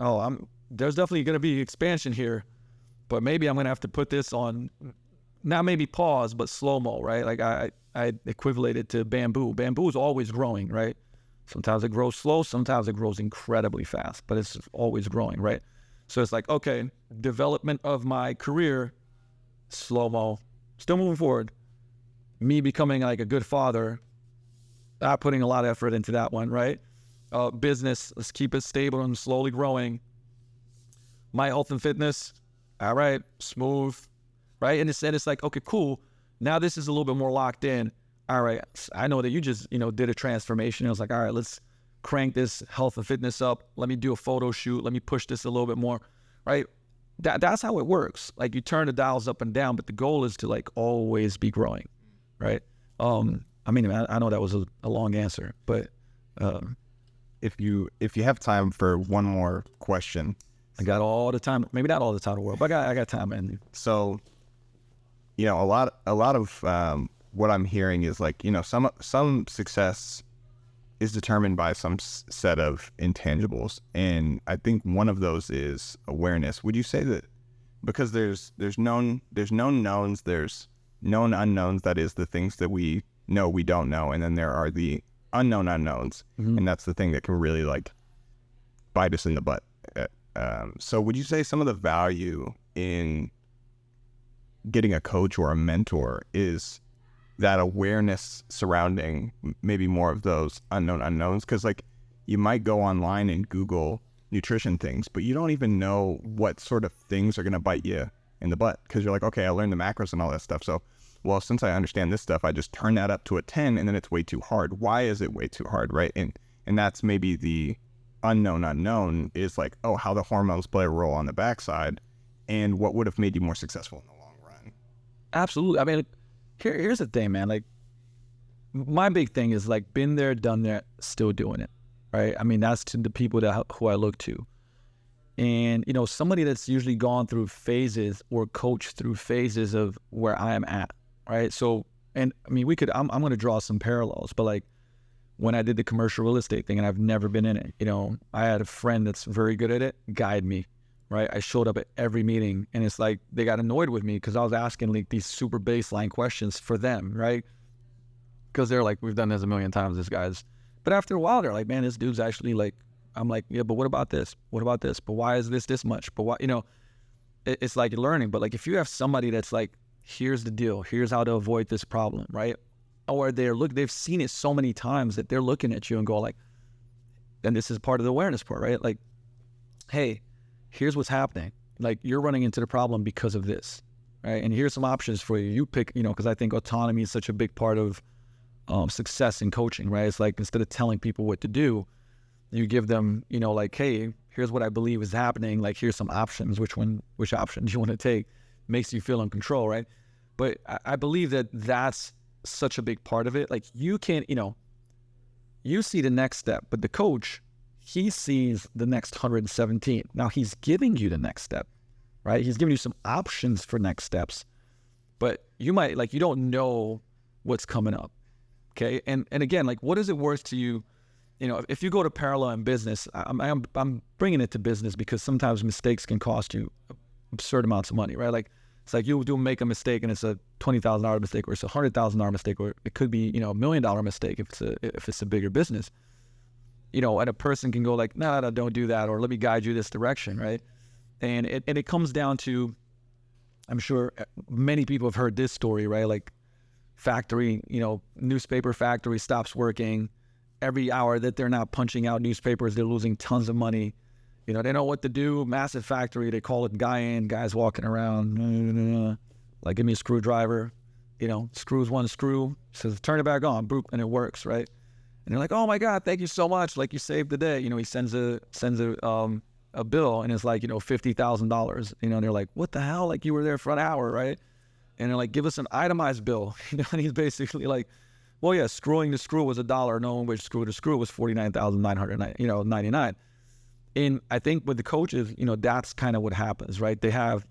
oh, I'm there's definitely gonna be expansion here, but maybe I'm gonna have to put this on not maybe pause, but slow mo, right? Like I I equated it to bamboo. Bamboo is always growing, right? Sometimes it grows slow, sometimes it grows incredibly fast, but it's always growing, right? So it's like, okay, development of my career, slow mo, still moving forward. Me becoming like a good father, not putting a lot of effort into that one, right? Uh, business, let's keep it stable and slowly growing. My health and fitness, all right, smooth, right? And it's, and it's like, okay, cool. Now this is a little bit more locked in all right, I know that you just, you know, did a transformation. I was like, all right, let's crank this health and fitness up. Let me do a photo shoot. Let me push this a little bit more, right? That, that's how it works. Like you turn the dials up and down, but the goal is to like always be growing, right? Um, I mean, I, I know that was a, a long answer, but um, if you if you have time for one more question, I got all the time. Maybe not all the time in the world, but I got I got time. And so, you know, a lot a lot of um, what I'm hearing is like you know some some success is determined by some s- set of intangibles, and I think one of those is awareness. Would you say that because there's there's known there's known knowns, there's known unknowns. That is the things that we know we don't know, and then there are the unknown unknowns, Mhm. and that's the thing that can really like bite us in the butt. Uh, Um, so, would you say some of the value in getting a coach or a mentor is that awareness surrounding maybe more of those unknown unknowns because like you might go online and google nutrition things but you don't even know what sort of things are going to bite you in the butt because you're like okay i learned the macros and all that stuff so well since i understand this stuff i just turn that up to a 10 and then it's way too hard. Why is it way too hard? Right? And and that's maybe the unknown unknown is like oh how the hormones play a role on the backside and what would have made you more successful in the long run Absolutely. I mean, here, here's the thing, man. Like, my big thing is like, been there, done that, still doing it, right? I mean, that's to the people that who I look to, and you know, somebody that's usually gone through phases or coached through phases of where I am at, right? So, and I mean, we could. I'm, I'm going to draw some parallels, but like when I did the commercial real estate thing, and I've never been in it, you know, I had a friend that's very good at it, guide me, right? I showed up at every meeting and it's like they got annoyed with me because I was asking like these super baseline questions for them, right? Because they're like, we've done this a million times, this guy's. But after a while, they're like, man, this dude's actually like, I'm like, yeah, but what about this? What about this? But why is this this much? But why, you know, it, it's like learning. But like, if you have somebody that's like, here's the deal, here's how to avoid this problem, right? Or they're look, they've seen it so many times that they're looking at you and go like, and this is part of the awareness part, right? Like, hey, here's what's happening. Like you're running into the problem because of this, right? And here's some options for you. You pick, you know, because I think autonomy is such a big part of um, success in coaching, right? It's like instead of telling people what to do, you give them, you know, like, hey, here's what I believe is happening. Like, here's some options. Which one, which option do you want to take? Makes you feel in control, right? But I, I believe that that's such a big part of it. Like, you can't, you know, you see the next step, but the coach, he sees the next 117. Now he's giving you the next step, right? He's giving you some options for next steps, but you might like you don't know what's coming up. Okay, and and again, like what is it worth to you? You know, if you go to parallel in business, I'm I'm, I'm bringing it to business because sometimes mistakes can cost you absurd amounts of money, right? Like it's like you do make a mistake and it's a twenty thousand dollar mistake or it's a hundred thousand dollar mistake or it could be you know a million dollar mistake if it's a if it's a bigger business. You know, and a person can go like, no, nah, no, don't do that, or let me guide you this direction, right? And it and it comes down to, I'm sure uh, many people have heard this story, right? Like factory, you know, newspaper factory stops working. Every hour that they're not punching out newspapers, they're losing tons of money. You know, they know what to do. Massive factory, they call it guy in, guys walking around, like give me a screwdriver. You know, screws one screw, says turn it back on, boop, and it works, right? And they're like, oh my god, thank you so much, like you saved the day. You know, he sends a sends a um a bill, and it's like you know fifty thousand dollars. You know, and they're like, what the hell? Like you were there for an hour, right? and they're like, give us an itemized bill. (laughs) You know, and he's basically like, well, yeah, screwing the screw was a dollar, knowing which screw to screw was forty nine thousand nine hundred, you know, ninety nine. And I think with the coaches, you know, that's kind of what happens, right? They have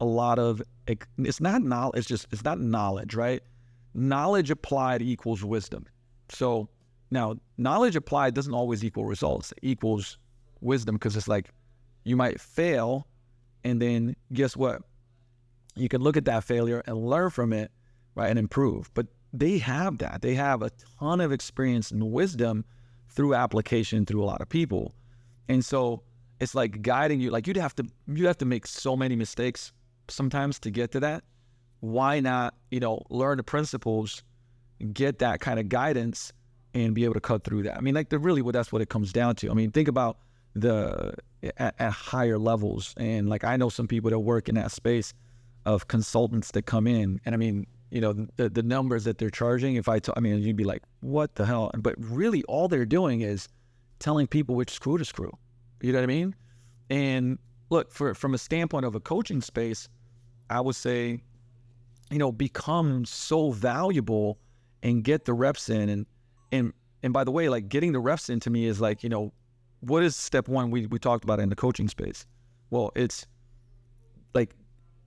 a lot of it's not knowledge, it's just it's not knowledge, right? Knowledge applied equals wisdom. So now knowledge applied doesn't always equal results. It equals wisdom because it's like you might fail, and then guess what? you can look at that failure and learn from it, right, and improve. But they have that. They have a ton of experience and wisdom through application through a lot of people. And so it's like guiding you. Like you'd have to you have to make so many mistakes sometimes to get to that. Why not, you know, learn the principles, get that kind of guidance and be able to cut through that. I mean, like the really what that's what it comes down to. I mean, think about the at, at higher levels and like I know some people that work in that space of consultants that come in. And I mean, you know, the, the numbers that they're charging, if I, t- I mean, you'd be like, what the hell? But really, all they're doing is telling people which screw to screw. You know what I mean? And look, for from a standpoint of a coaching space, I would say, you know, become so valuable and get the reps in. And and and by the way, like getting the refs into me is like, you know, what is step one we, we talked about in the coaching space? Well, it's like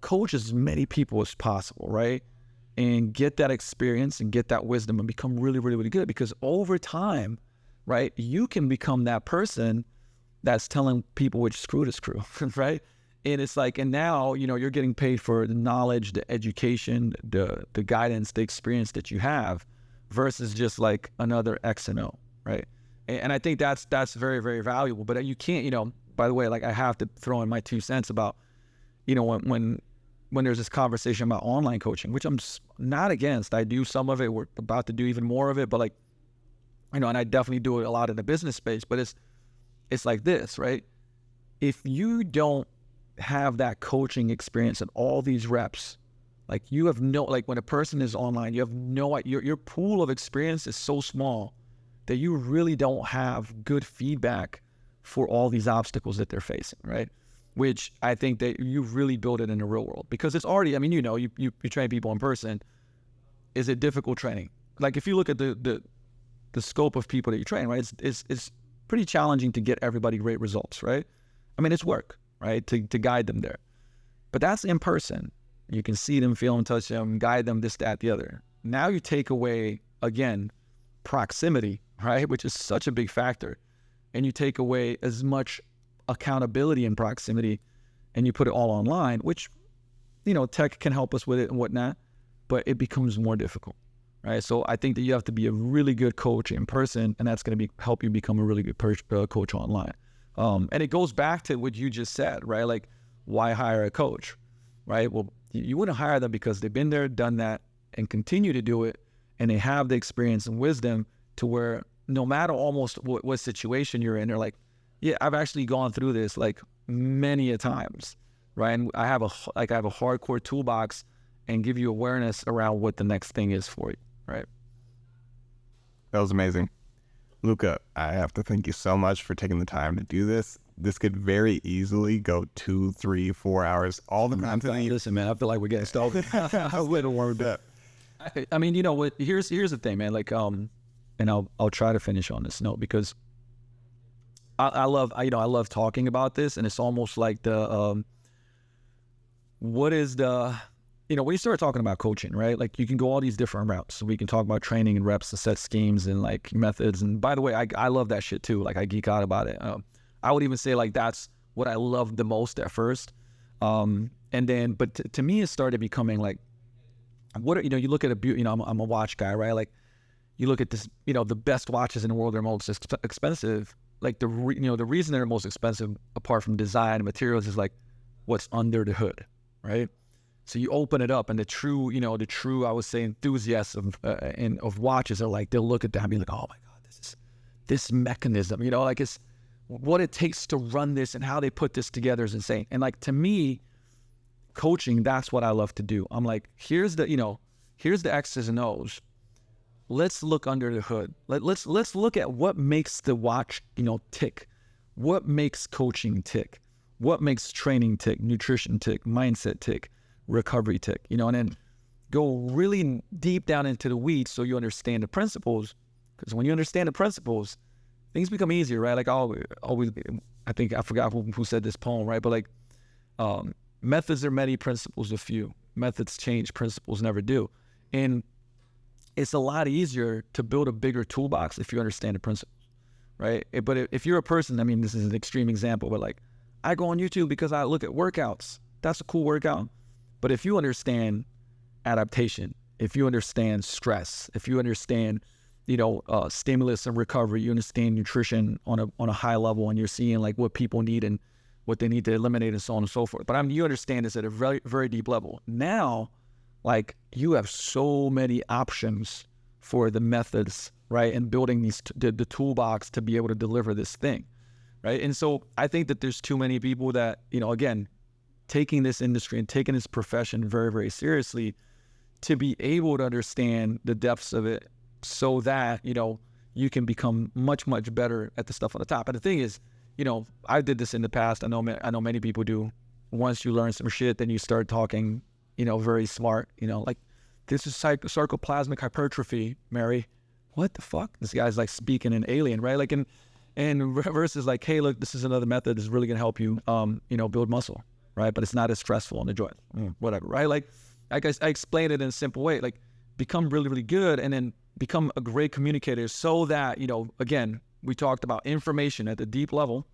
coach as many people as possible, right? And get that experience and get that wisdom and become really, really, really good. Because over time, right, you can become that person that's telling people which screw to screw, (laughs) right? And it's like, and now, you know, you're getting paid for the knowledge, the education, the the guidance, the experience that you have versus just like another X and O, right? And, and I think that's that's very, very valuable. But you can't, you know, by the way, like I have to throw in my two cents about, you know, when when when there's this conversation about online coaching, which I'm not against. I do some of it. We're about to do even more of it, but like, you know, and I definitely do it a lot in the business space. But it's it's like this, right? If you don't have that coaching experience and all these reps, like you have no like when a person is online, you have no your your pool of experience is so small that you really don't have good feedback for all these obstacles that they're facing, right? which I think that you really build it in the real world because it's already, I mean, you know, you, you, you train people in person. Is it difficult training? Like if you look at the, the, the scope of people that you train, right? It's, it's, it's pretty challenging to get everybody great results, right? I mean, it's work, right? To, to guide them there. But that's in person. You can see them, feel them, touch them, guide them, this, that, the other. Now you take away, again, proximity, right? Which is such a big factor. And you take away as much accountability and proximity and you put it all online, which, you know, tech can help us with it and whatnot, but it becomes more difficult. Right. So I think that you have to be a really good coach in person, and that's going to be help you become a really good per- uh, coach online. Um, and it goes back to what you just said, right? Like, why hire a coach, right? Well, you wouldn't hire them because they've been there, done that, and continue to do it, and they have the experience and wisdom to where no matter almost what, what situation you're in, they're like, yeah, I've actually gone through this like many a times, right? And I have a like I have a hardcore toolbox and give you awareness around what the next thing is for you, right? That was amazing. Luka, I have to thank you so much for taking the time to do this. This could very easily go two, three, four hours. All the content you Listen, man, I feel like we're getting (laughs) started. I would have warmed up. I, I mean, you know what? Here's here's the thing, man. Like, um, and I'll I'll try to finish on this note because I, I love I, you know I love talking about this, and it's almost like the um, what is the you know when you start talking about coaching, right? Like you can go all these different routes. We can talk about training and reps and set schemes and like methods. And by the way, I I love that shit too. Like I geek out about it. Um, I would even say like that's what I loved the most at first. Um, and then, but t- to me, it started becoming like what are, you know you look at a beauty you know I'm, I'm a watch guy right? Like you look at this you know the best watches in the world are most ex- expensive. Like the re, you know the reason they're most expensive apart from design and materials is like what's under the hood right? So you open it up and the true you know the true i would say enthusiasts of uh, and of watches are like they'll look at that and be like oh my god this is this mechanism you know? Like it's what it takes to run this and how they put this together is insane and like to me coaching, that's what I love to do. I'm like, here's the, you know, here's the X's and O's. Let's look under the hood. Let, let's let's look at what makes the watch, you know, tick. What makes coaching tick? What makes training tick? Nutrition tick? Mindset tick? Recovery tick? You know, and then go really deep down into the weeds so you understand the principles. Because when you understand the principles, things become easier, right? Like I always, always I think I forgot who, who said this poem, right? But like, um, methods are many, principles are few. Methods change, principles never do. And it's a lot easier to build a bigger toolbox if you understand the principles, right? But if you're a person, I mean, this is an extreme example, but like, I go on YouTube because I look at workouts. That's a cool workout. But if you understand adaptation, if you understand stress, if you understand, you know, uh, stimulus and recovery, you understand nutrition on a on a high level, and you're seeing like what people need and what they need to eliminate and so on and so forth. But I mean, you understand this at a very very deep level. Now, like you have so many options for the methods, right, and building these t- the, the toolbox to be able to deliver this thing, right. And so I think that there's too many people that you know again taking this industry and taking this profession very very seriously to be able to understand the depths of it so that you know you can become much much better at the stuff on the top. And the thing is you know i did this in the past. I know i know many people do. Once you learn some shit then you start talking you know very smart you know like this is psych- sarcoplasmic hypertrophy mary. What the fuck? This guy's like speaking in alien right? Like and and (laughs) versus like hey look this is another method that's really going to help you um you know build muscle right? But it's not as stressful on the joint. Whatever right? Like I guess I explained it in a simple way. Like, become really, really good, and then become a great communicator, so that you know. Again, we talked about information at the deep level,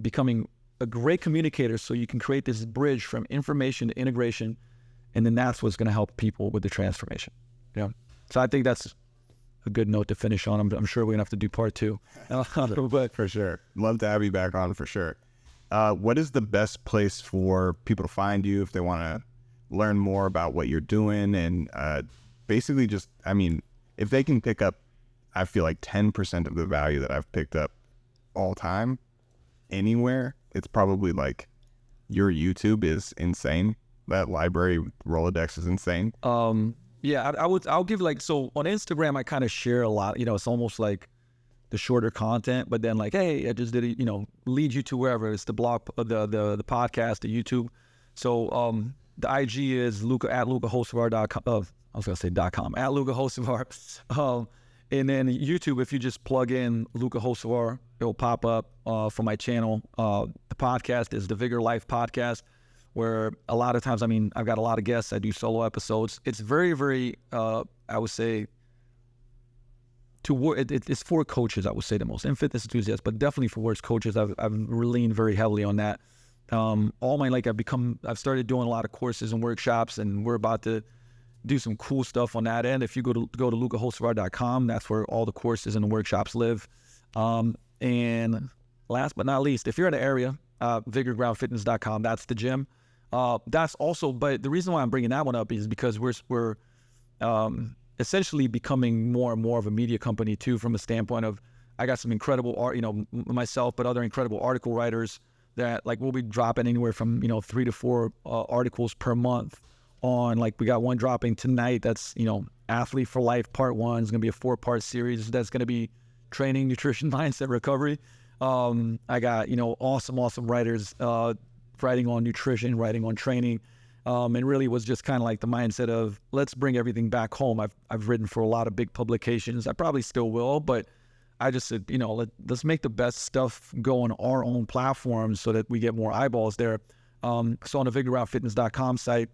becoming a great communicator, so you can create this bridge from information to integration, and then that's what's going to help people with the transformation. You know, so I think that's a good note to finish on. I'm, I'm sure we're gonna have to do part two, (laughs) (laughs) but For sure. Love to have you back on for sure. Uh, what is the best place for people to find you if they want to learn more about what you're doing and uh, basically just, I mean, if they can pick up, I feel like 10% of the value that I've picked up all time anywhere, it's probably like your YouTube is insane. That library Rolodex is insane. Um, yeah, I, I would. I'll give like so on Instagram. I kind of share a lot. You know, it's almost like the shorter content, but then like, hey, I just did it. You know, lead you to wherever it's the blog, uh, the the the podcast, the YouTube. So um, the IG is Luka at lukahocevar.com. Uh, I was gonna say com at Luka Hocevar. (laughs) Um, and then YouTube, if you just plug in Luka Hocevar, it'll pop up uh, for my channel. Uh, the podcast is the Vigor Life Podcast, where a lot of times, I mean, I've got a lot of guests. I do solo episodes. It's very, very, uh, I would say, to. It, it- it's for coaches. I would say the most and fitness enthusiasts, but definitely for works coaches. I've I've leaned very heavily on that. Um, all my like I've become. I've started doing a lot of courses and workshops, and we're about to do some cool stuff on that end. If you go to go to lukahocevar.com, that's where all the courses and the workshops live. Um, and last but not least, if you're in the area, uh, vigorgroundfitness.com, that's the gym. Uh, that's also, but the reason why I'm bringing that one up is because we're we're um, essentially becoming more and more of a media company too, from a standpoint of I got some incredible art, you know, myself, but other incredible article writers that like we'll be dropping anywhere from you know three to four uh, articles per month on like we got one dropping tonight. That's you know athlete for life part one. Is going to be a four part series that's going to be training nutrition (laughs) mindset recovery. Um, i got you know awesome awesome writers uh, writing on nutrition writing on training um, and really was just kind of like the mindset of let's bring everything back home. I've, I've written for a lot of big publications. I probably still will but I just said, you know, let, us make the best stuff go on our own platforms so that we get more eyeballs there. Um, so on the vigorgroundfitness.com site,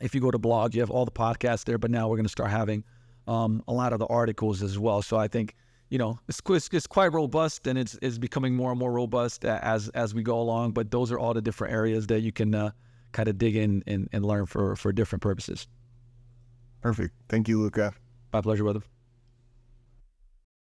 if you go to blog, you have all the podcasts there, but now we're going to start having um, a lot of the articles as well. So I think, you know, it's, it's, it's quite robust and it's, it's becoming more and more robust as as we go along. But those are all the different areas that you can uh, kind of dig in and, and learn for, for different purposes. Perfect. Thank you, Luka. My pleasure, brother.